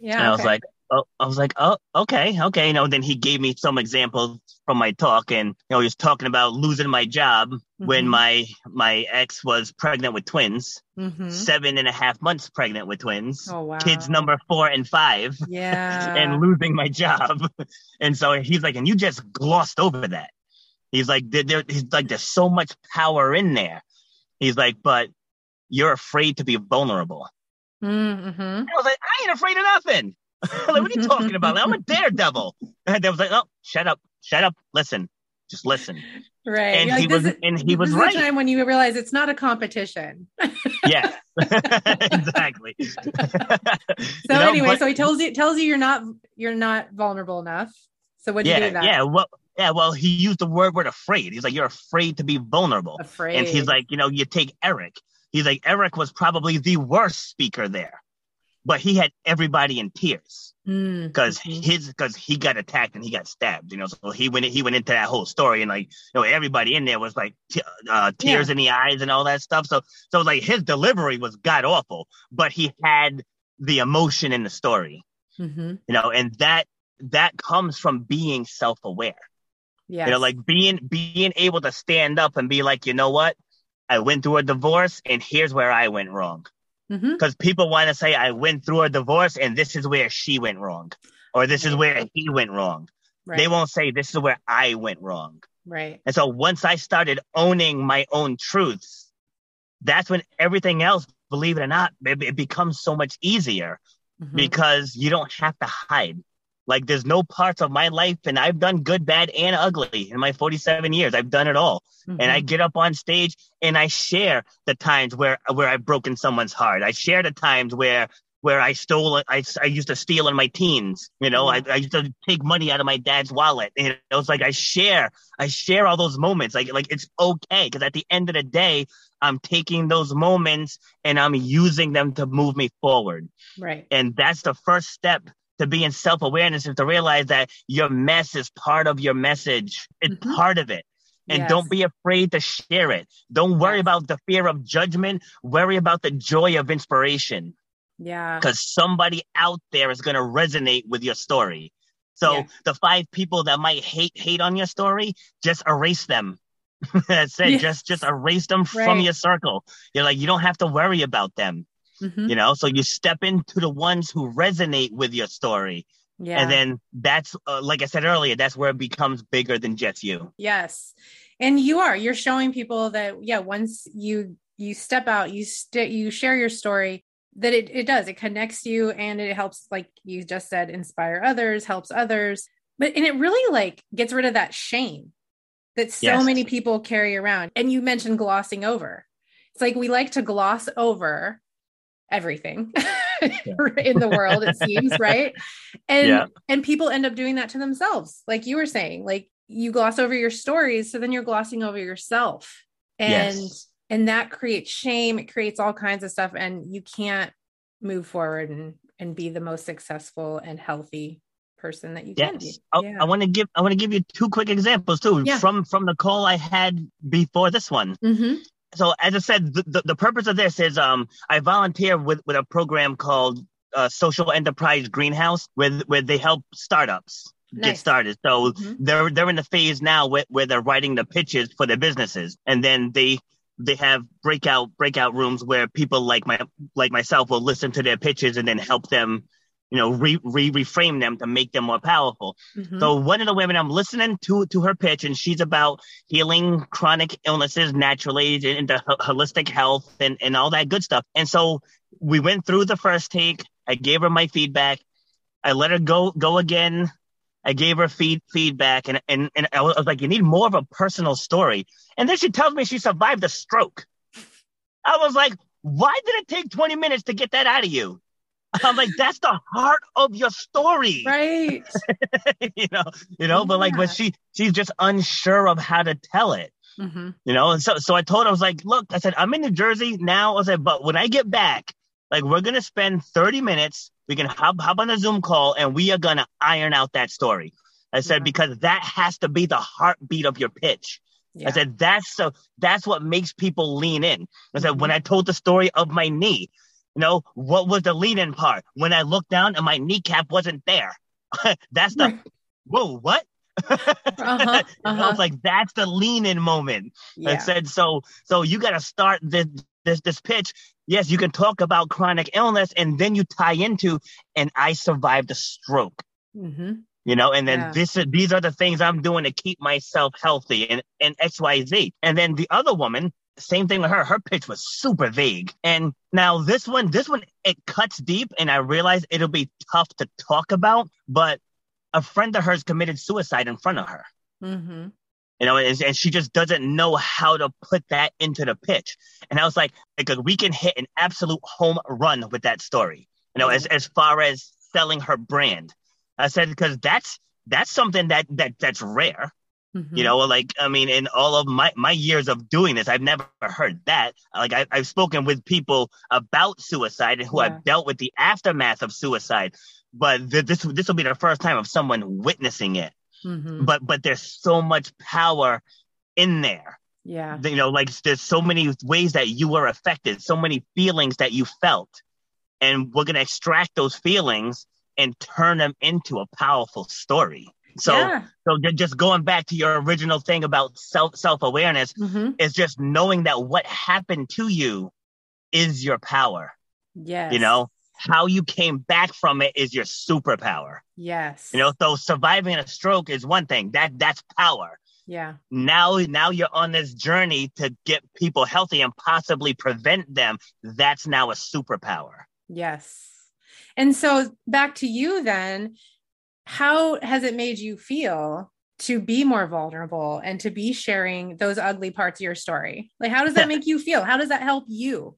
Yeah. And I was like, oh, I was like, oh, okay, okay. You know, then he gave me some examples from my talk, and you know, he was talking about losing my job mm-hmm. when my my ex was pregnant with twins, mm-hmm. seven and a half months pregnant with twins, oh, wow. kids number four and five, yeah, and losing my job. (laughs) and so he's like, and you just glossed over that. He's like, there, there, he's like, there's so much power in there. He's like, but you're afraid to be vulnerable. Mm-hmm. I was like, I ain't afraid of nothing. (laughs) like, what are you talking about? I'm a daredevil. And they was like, oh, shut up, shut up, listen, just listen. Right. And You're he was, is- and he was right. the time when you realize it's not a competition. (laughs) Yeah, (laughs) exactly. So You know, anyway, but- so he tells you tells you you're not you're not vulnerable enough. So what do you do yeah, that? yeah. Well, yeah. Well, he used the word word afraid. He's like, you're afraid to be vulnerable. Afraid. And he's like, you know, you take Eric. He's like, Eric was probably the worst speaker there, but he had everybody in tears Mm, because mhm. his because he got attacked and he got stabbed. You know, so he went he went into that whole story and like you know everybody in there was like t- uh, tears in the eyes and all that stuff. So so like his delivery was god awful, but he had the emotion in the story. Mhm. You know, and that that comes from being self aware. Yes. You know, like being being able to stand up and be like, you know what, I went through a divorce and here's where I went wrong. Mhm. Because people want to say I went through a divorce and this is where she went wrong, or this is where he went wrong. right. They won't say this is where I went wrong. Right. And so once I started owning my own truths, that's when everything else, believe it or not, it, it becomes so much easier Mhm. because you don't have to hide. Like there's no parts of my life, and I've done good, bad, and ugly in my 47 years. I've done it all, and I Mhm. get up on stage and I share the times where where I've broken someone's heart. I share the times where where I stole. I, I used to steal in my teens. You know, I, I used to take money out of my dad's wallet. And it was like I share. I share all those moments. Like like it's okay because at the end of the day, I'm taking those moments and I'm using them to move me forward. right. And that's the first step to be in self awareness is to realize that your mess is part of your message. It's Mhm. part of it. And Yes. don't be afraid to share it. Don't worry Yes. about the fear of judgment. Worry about the joy of inspiration Yeah. because somebody out there is going to resonate with your story. So Yeah. the five people that might hate hate on your story, just erase them. (laughs) That's it. Yes. Just just erase them from your circle. You're like you don't have to worry about them Mhm. you know so you step into the ones who resonate with your story Yeah. and then that's uh, like i said earlier that's where it becomes bigger than just you Yes. And you are, you're showing people that, yeah, once you, you step out, you st- you share your story that it, it does, it connects you and it helps, like you just said, inspire others, helps others. But, and it really like gets rid of that shame that so Yes. many people carry around. And you mentioned glossing over. It's like we like to gloss over everything (laughs) in the world, it seems, (laughs) right? And Yeah. and people end up doing that to themselves, like you were saying. Like you gloss over your stories, so then you're glossing over yourself. And Yes. and that creates shame, it creates all kinds of stuff, and you can't move forward and and be the most successful and healthy person that you can be. yes I, Yeah. I want to give i want to give you two quick examples too Yeah. from from the call i had before this one Mhm. So as i said the, the, the purpose of this is um i volunteer with with a program called uh, social enterprise greenhouse where where they help startups get started. So Mhm. they're they're in the phase now where, where they're writing the pitches for their businesses. And then they they have breakout breakout rooms where people like my like myself will listen to their pitches and then help them you know re, re reframe them to make them more powerful Mhm. so one of the women i'm listening to to her pitch and she's about healing chronic illnesses naturally into ho- holistic health and and all that good stuff and so we went through the first take i gave her my feedback i let her go go again I gave her feed, feedback and, and, and I was like, you need more of a personal story. And then she tells me she survived a stroke. I was like, why did it take 20 minutes to get that out of you? I'm like, that's the heart of your story. (laughs) right. you know, you know, but like, Yeah. but she, she's just unsure of how to tell it, Mhm. you know? And so, so I told her, I was like, look, I said, I'm in New Jersey now. I said, but when I get back, like, we're going to spend 30 minutes. We can hop, hop on a Zoom call and we are going to iron out that story. I said, Yeah. because that has to be the heartbeat of your pitch. Yeah. I said, that's so, that's what makes people lean in. I said, Mhm. when I told the story of my knee, you know, what was the lean in part? When I looked down and my kneecap wasn't there. (laughs) that's the, Right. whoa, what? Uh-huh, (laughs) uh-huh. it's like, that's the lean in moment. I said, so, so you got to start this, this, this pitch. Yes, you can talk about chronic illness and then you tie into, and I survived a stroke. Mhm. you know, and then Yeah. this is these are the things I'm doing to keep myself healthy and, and XYZ. And then the other woman, same thing with her. Her pitch was super vague. And now this one, this one, it cuts deep, and I realize it'll be tough to talk about, but a friend of hers committed suicide in front of her. Mm-hmm. You know, and, and she just doesn't know how to put that into the pitch. And I was like, because we can hit an absolute home run with that story. You know, as as far as selling her brand. I said because that's that's something that that that's rare. Mm-hmm. You know, like I mean, in all of my my years of doing this, I've never heard that. Like I, I've spoken with people about suicide and who Yeah. have dealt with the aftermath of suicide, but th- this this will be the first time of someone witnessing it. Mm-hmm. But but there's so much power in there. Yeah. You know, like there's so many ways that you were affected, so many feelings that you felt, and we're gonna extract those feelings and turn them into a powerful story. So yeah. so just going back to your original thing about self self awareness Mm-hmm. is just knowing that what happened to you is your power. Yes. You know how you came back from it is your superpower. Yes. You know, so surviving a stroke is one thing that that's power. Yeah. Now now you're on this journey to get people healthy and possibly prevent them. That's now a superpower. Yes. And so back to you then, how has it made you feel to be more vulnerable and to be sharing those ugly parts of your story? Like how does that (laughs) make you feel? How does that help you?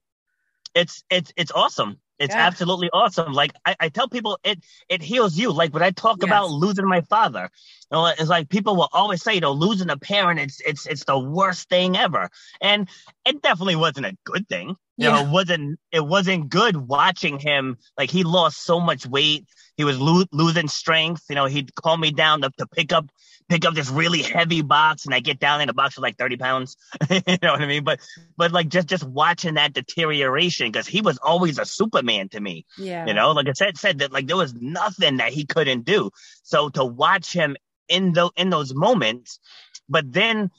it's it's it's awesome. It's Yeah. absolutely awesome. Like I, I tell people, it it heals you. Like when I talk Yes. about losing my father, you know, it's like people will always say, you know, losing a parent, it's it's it's the worst thing ever, and it definitely wasn't a good thing. You know, it wasn't it wasn't good watching him. Like he lost so much weight. He was lo- losing strength. You know, he'd call me down to, to pick up pick up this really heavy box, and I get down in the box was like thirty pounds. (laughs) you know what I mean? But but like just just watching that deterioration because he was always a superman to me Yeah. you know like i said said that like there was nothing that he couldn't do so to watch him in the in those moments but then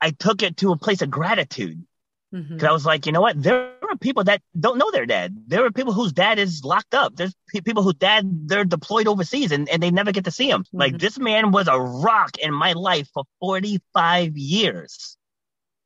i took it to a place of gratitude Because i was like you know what? There are people that don't know their dad there are people whose dad is locked up. There's pe- people whose dad they're deployed overseas and, and they never get to see him like Mhm. this man was a rock in my life for 45 years.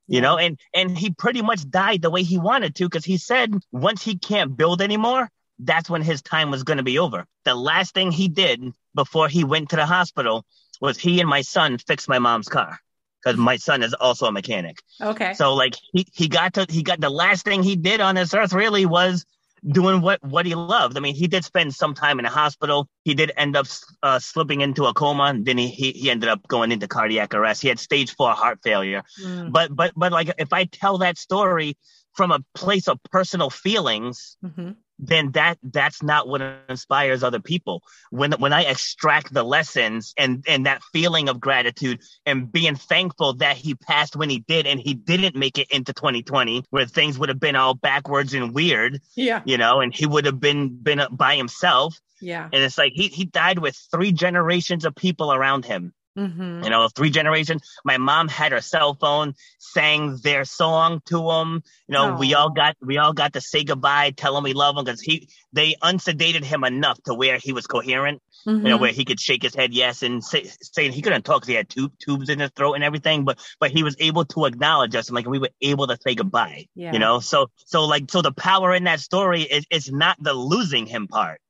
You know and and he pretty much died the way he wanted to because he said once he can't build anymore that's when his time was going to be over. The last thing he did before he went to the hospital was he and my son fixed my mom's car because my son is also a mechanic Okay. so like he, he got to he got the last thing he did on this earth really was doing what what he loved. I mean, he did spend some time in a hospital. He did end up uh, slipping into a coma. And then he, he he ended up going into cardiac arrest. He had stage four heart failure. Mm. But but but like if I tell that story from a place of personal feelings, Mhm. Then that that's not what inspires other people. When when I extract the lessons and and that feeling of gratitude and being thankful that he passed when he did and he didn't make it into 2020 where things would have been all backwards and weird, Yeah. you know, and he would have been been by himself. Yeah. And it's like he he died with three generations of people around him. Hmm You know, three generations. My mom had her cell phone, sang their song to him. You know, we all got we all got to say goodbye, tell him we love him because he they unsedated him enough to where he was coherent. You know, Mhm. where he could shake his head yes and say, say he couldn't talk because he had tube, tubes in his throat and everything, but but he was able to acknowledge us and like we were able to say goodbye. Yeah. You know, so so like so the power in that story is it's not the losing him part.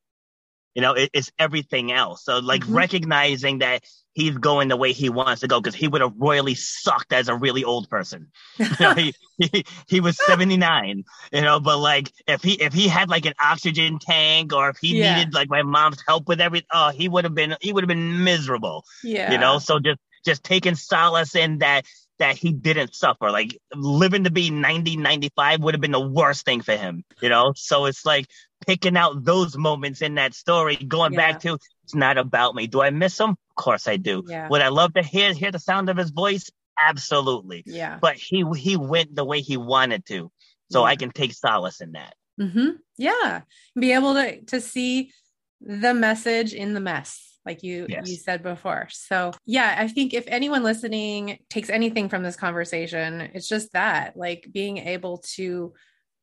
You know, it, it's everything else. So like Mhm. recognizing that he's going the way he wants to go because he would have royally sucked as a really old person. (laughs) You know, he, he he was 79, you know, but like if he if he had like an oxygen tank or if he Yeah. needed like my mom's help with everything, oh, he would have been he would have been miserable. yeah. You know, so just just taking solace in that that he didn't suffer. Like living to be 90, 95 would have been the worst thing for him, you know? So it's like picking out those moments in that story, going back to it's not about me. Do I miss him? Of course I do. Yeah. Would I love to hear hear the sound of his voice? Absolutely. Yeah. But he he went the way he wanted to. So Yeah. I can take solace in that. Mm-hmm. Yeah. Be able to to see the message in the mess, like you Yes. you said before. So yeah, I think if anyone listening takes anything from this conversation, it's just that, like being able to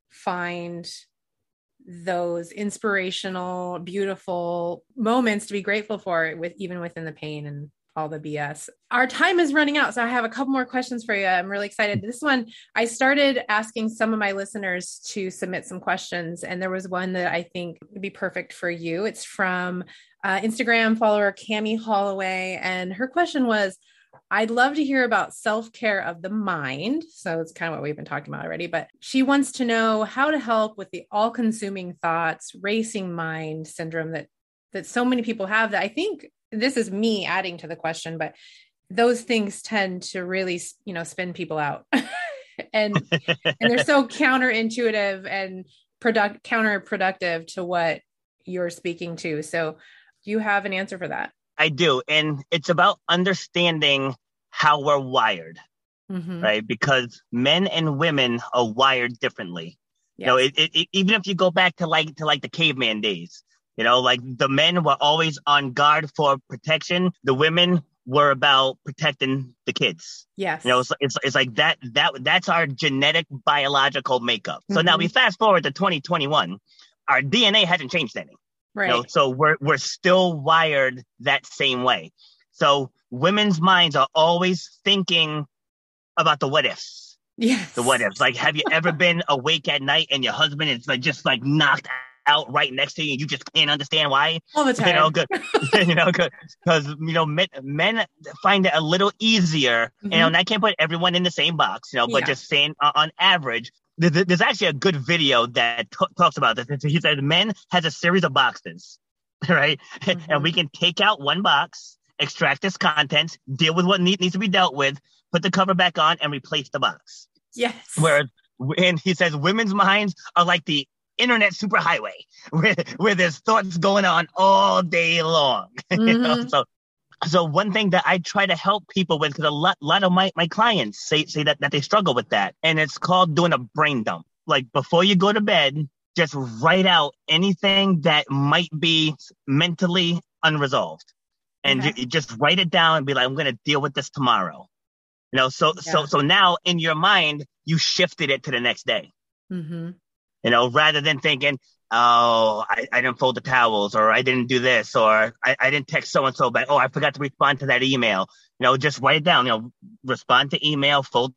find those inspirational, beautiful moments to be grateful for with even within the pain and all the BS. Our time is running out, so I have a couple more questions for you. I'm really excited. This one, I started asking some of my listeners to submit some questions, and there was one that I think would be perfect for you. It's from uh, Instagram follower Cami Holloway, and her question was, I'd love to hear about self care of the mind. So it's kind of what we've been talking about already, but she wants to know how to help with the all consuming thoughts, racing mind syndrome that that so many people have that I think this is me adding to the question, but those things tend to really, you know, spin people out. (laughs) and (laughs) and they're so counterintuitive and product counterproductive to what you're speaking to. So do you have an answer for that? I do. And it's about understanding how we're wired, mm-hmm. right? Because men and women are wired differently. Yes. You know, it, it, even if you go back to like to like the caveman days, you know, like the men were always on guard for protection. The women were about protecting the kids. Yes. You know, it's, it's, it's like that, that, that's our genetic biological makeup. So mm-hmm. now we fast forward to 2021, our DNA hasn't changed any. Right. You know, so we're we're still wired that same way. So women's minds are always thinking about the what ifs. Yes. The what ifs. Like, have you ever (laughs) been awake at night and your husband is like just like knocked out right next to you and you just can't understand why? All the time. (laughs) (laughs) You know, good. you know, because you know men, men find it a little easier. Mm-hmm. And I can't put everyone in the same box, you know, but yeah. just saying uh, on average, there's actually a good video that t- talks about this. He said men has a series of boxes, (laughs) right? Mm-hmm. And we can take out one box, extract its contents, deal with what need, needs to be dealt with, put the cover back on, and replace the box. Yes. Whereas, and he says women's minds are like the internet superhighway (laughs) where, where there's thoughts going on all day long. Mm-hmm. (laughs) you know? Mm-hmm. So so one thing that I try to help people with, because a lot, lot of my, my clients say, say that, that they struggle with that. And it's called doing a brain dump. Like before you go to bed, just write out anything that might be mentally unresolved and okay. just write it down and be like, I'm going to deal with this tomorrow. You know, so, yeah. so, so now in your mind, you shifted it to the next day. Mm-hmm. You know, rather than thinking, oh, I, I didn't fold the towels or I didn't do this or I, I didn't text so and so back. Oh, I forgot to respond to that email. You know, just write it down, you know, respond to email, fold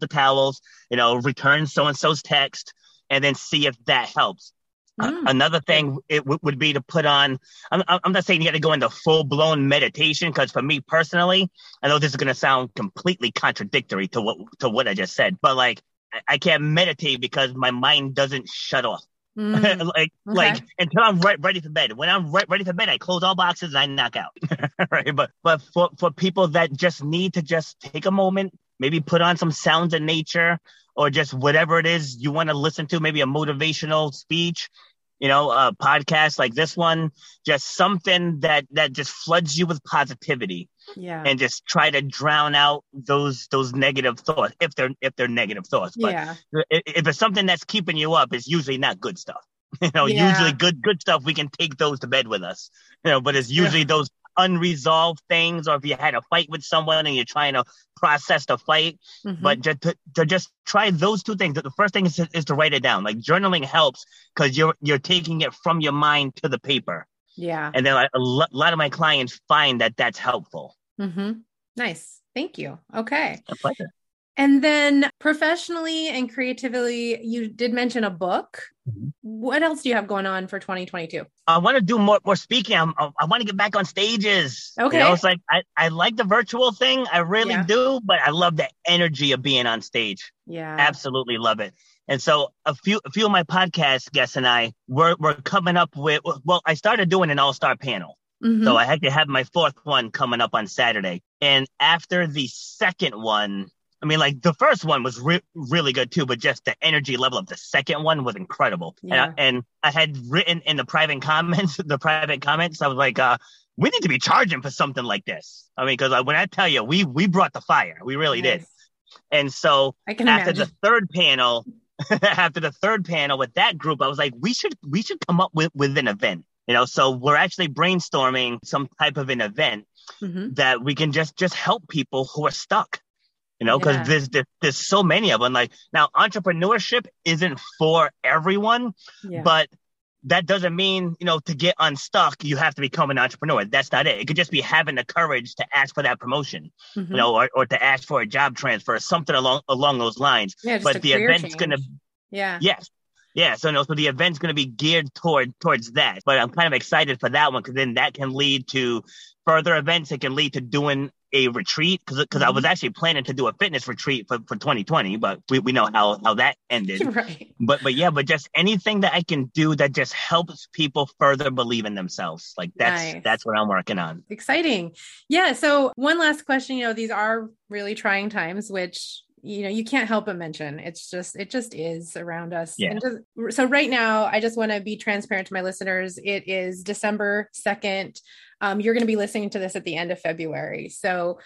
the towels, you know, return so and so's text and then see if that helps. Mm. another thing it w- would be to put on. I'm, I'm not saying you got to go into full blown meditation because for me personally, I know this is going to sound completely contradictory to what to what I just said, but like I can't meditate because my mind doesn't shut off. Mm, (laughs) like, okay. like until I'm right, ready for bed. When I'm right, ready for bed, I close all boxes and I knock out. (laughs) right. But, but for, for people that just need to just take a moment, maybe put on some sounds of nature or just whatever it is you want to listen to, maybe a motivational speech, you know, a podcast like this one, just something that, that just floods you with positivity yeah and just try to drown out those those negative thoughts if they're if they're negative thoughts but yeah. if it's something that's keeping you up it's usually not good stuff (laughs) you know yeah. usually good good stuff we can take those to bed with us you know but it's usually yeah. those unresolved things or if you had a fight with someone and you're trying to process the fight mm-hmm. but just to, to, just try those two things the first thing is to, is to write it down like journaling helps because you're you're taking it from your mind to the paper yeah. And then a lot of my clients find that that's helpful. Mm-hmm. Nice. Thank you. Okay. A pleasure. And then professionally and creatively, you did mention a book. Mm-hmm. What else do you have going on for 2022? I want to do more more speaking. I'm, i want to get back on stages. Okay. You know, it's like I, I like the virtual thing. I really yeah. do, but I love the energy of being on stage. Yeah. Absolutely love it. And so a few a few of my podcast guests and I were we're coming up with well, I started doing an all-star panel. Mm-hmm. So I had to have my fourth one coming up on Saturday. And after the second one, I mean, like the first one was re- really good too, but just the energy level of the second one was incredible. Yeah. And, I, and I had written in the private comments, (laughs) the private comments, I was like, uh, we need to be charging for something like this. I mean, because when I tell you, we we brought the fire, we really did. And so after imagine. the third panel, (laughs) after the third panel with that group, I was like, we should we should come up with with an event. You know, so we're actually brainstorming some type of an event mm-hmm. that we can just just help people who are stuck. You know, because yeah. there's, there's there's so many of them. Like now, entrepreneurship isn't for everyone, yeah. but that doesn't mean, you know, to get unstuck, you have to become an entrepreneur. That's not it. It could just be having the courage to ask for that promotion, mm-hmm. you know, or, or to ask for a job transfer, something along along those lines. Yeah, but the event's change. gonna Yeah. Yes. Yeah, so no, so the event's going to be geared toward towards that. But I'm kind of excited for that one because then that can lead to further events. It can lead to doing a retreat because because mm-hmm. I was actually planning to do a fitness retreat for, for 2020, but we, we know how how that ended. (laughs) Right. But but yeah, but just anything that I can do that just helps people further believe in themselves. Like that's nice. that's what I'm working on. Exciting. Yeah. So one last question. You know, these are really trying times, which you know you can't help but mention it's just it just is around us. Yeah. Just, so right now i just want to be transparent to my listeners it is december 2nd um, you're going to be listening to this at the end of february. So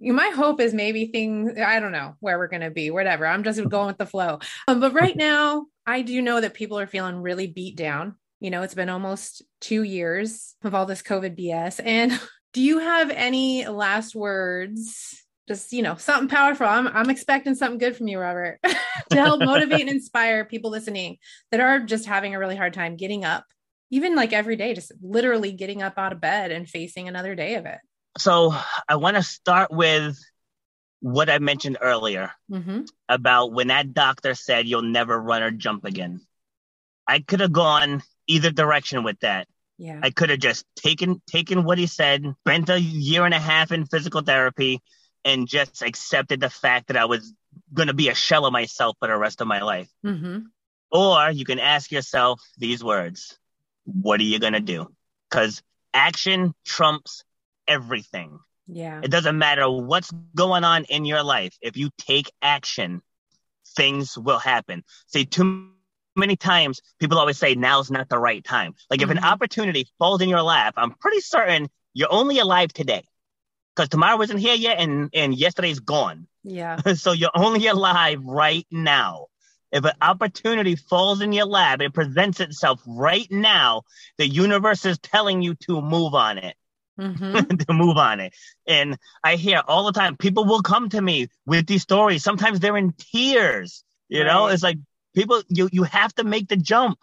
my hope is maybe things i don't know where we're going to be whatever. I'm just (laughs) going with the flow. Um, but right now i do know that people are feeling really beat down. You know it's been almost two years of all this covid bs and (laughs) do you have any last words just you know something powerful i'm, I'm expecting something good from you robert (laughs) to help motivate and inspire people listening that are just having a really hard time getting up even like every day just literally getting up out of bed and facing another day of it so i want to start with what i mentioned earlier mm-hmm. about when that doctor said you'll never run or jump again i could have gone either direction with that yeah. I could have just taken taken what he said, spent a year and a half in physical therapy, and just accepted the fact that I was going to be a shell of myself for the rest of my life. Mm-hmm. Or you can ask yourself these words What are you going to do? Because action trumps everything. Yeah. It doesn't matter what's going on in your life. If you take action, things will happen. See, too many times people always say now's not the right time. Like if mm-hmm. an opportunity falls in your lap, I'm pretty certain you're only alive today because tomorrow isn't here yet and, and yesterday's gone. Yeah. (laughs) so you're only alive right now. If an opportunity falls in your lap, it presents itself right now, the universe is telling you to move on it. Mm-hmm. (laughs) to move on it. And I hear all the time people will come to me with these stories. Sometimes they're in tears. You right. know, it's like people you you have to make the jump.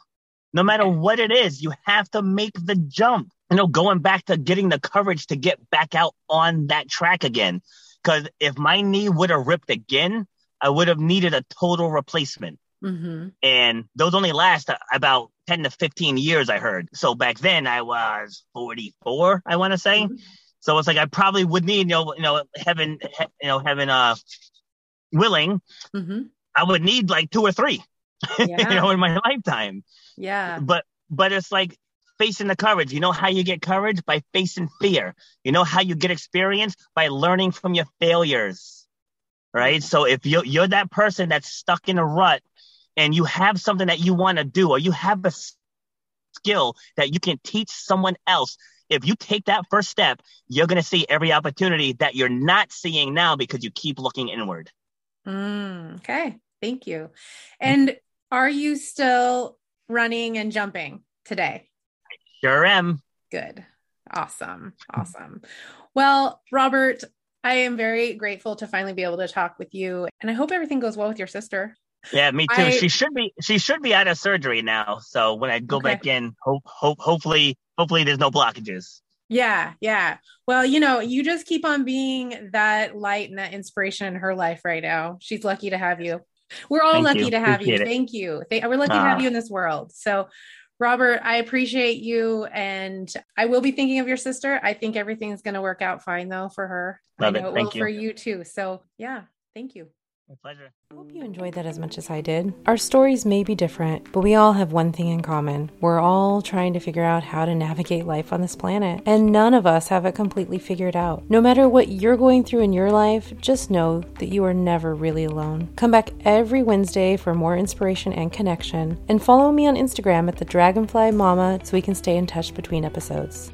No matter what it is, you have to make the jump you know, going back to getting the courage to get back out on that track again. Because if my knee would have ripped again, I would have needed a total replacement. Mm-hmm. And those only last about 10 to 15 years, I heard. So back then I was 44, I want to say. Mm-hmm. So it's like I probably would need, you know, you know, heaven, you know, heaven, uh, willing, mm-hmm. I would need like two or three, (laughs) yeah. you know, in my lifetime. Yeah. But, but it's like facing the courage. You know how you get courage? By facing fear. You know how you get experience? By learning from your failures. Right? So if you're, you're that person that's stuck in a rut and you have something that you want to do or you have a skill that you can teach someone else, if you take that first step, you're going to see every opportunity that you're not seeing now because you keep looking inward. Mm, okay. Thank you. And are you still running and jumping today? Sure am. Good. Awesome. Awesome. Well, Robert, I am very grateful to finally be able to talk with you. And I hope everything goes well with your sister. Yeah, me too. I, she should be she should be out of surgery now. So when I go okay. back in, hope hope hopefully hopefully there's no blockages. Yeah, yeah. Well, you know, you just keep on being that light and that inspiration in her life right now. She's lucky to have you. We're all Thank lucky you. to have Appreciate you. It. Thank you. We're lucky uh, to have you in this world. So Robert, I appreciate you and I will be thinking of your sister. I think everything's going to work out fine though for her. Love I know it. Thank will you. for you too. So, yeah, thank you. My pleasure. I hope you enjoyed that as much as I did. Our stories may be different, but we all have one thing in common. We're all trying to figure out how to navigate life on this planet, and none of us have it completely figured out. No matter what you're going through in your life, just know that you are never really alone. Come back every Wednesday for more inspiration and connection, and follow me on Instagram at the Dragonfly Mama so we can stay in touch between episodes.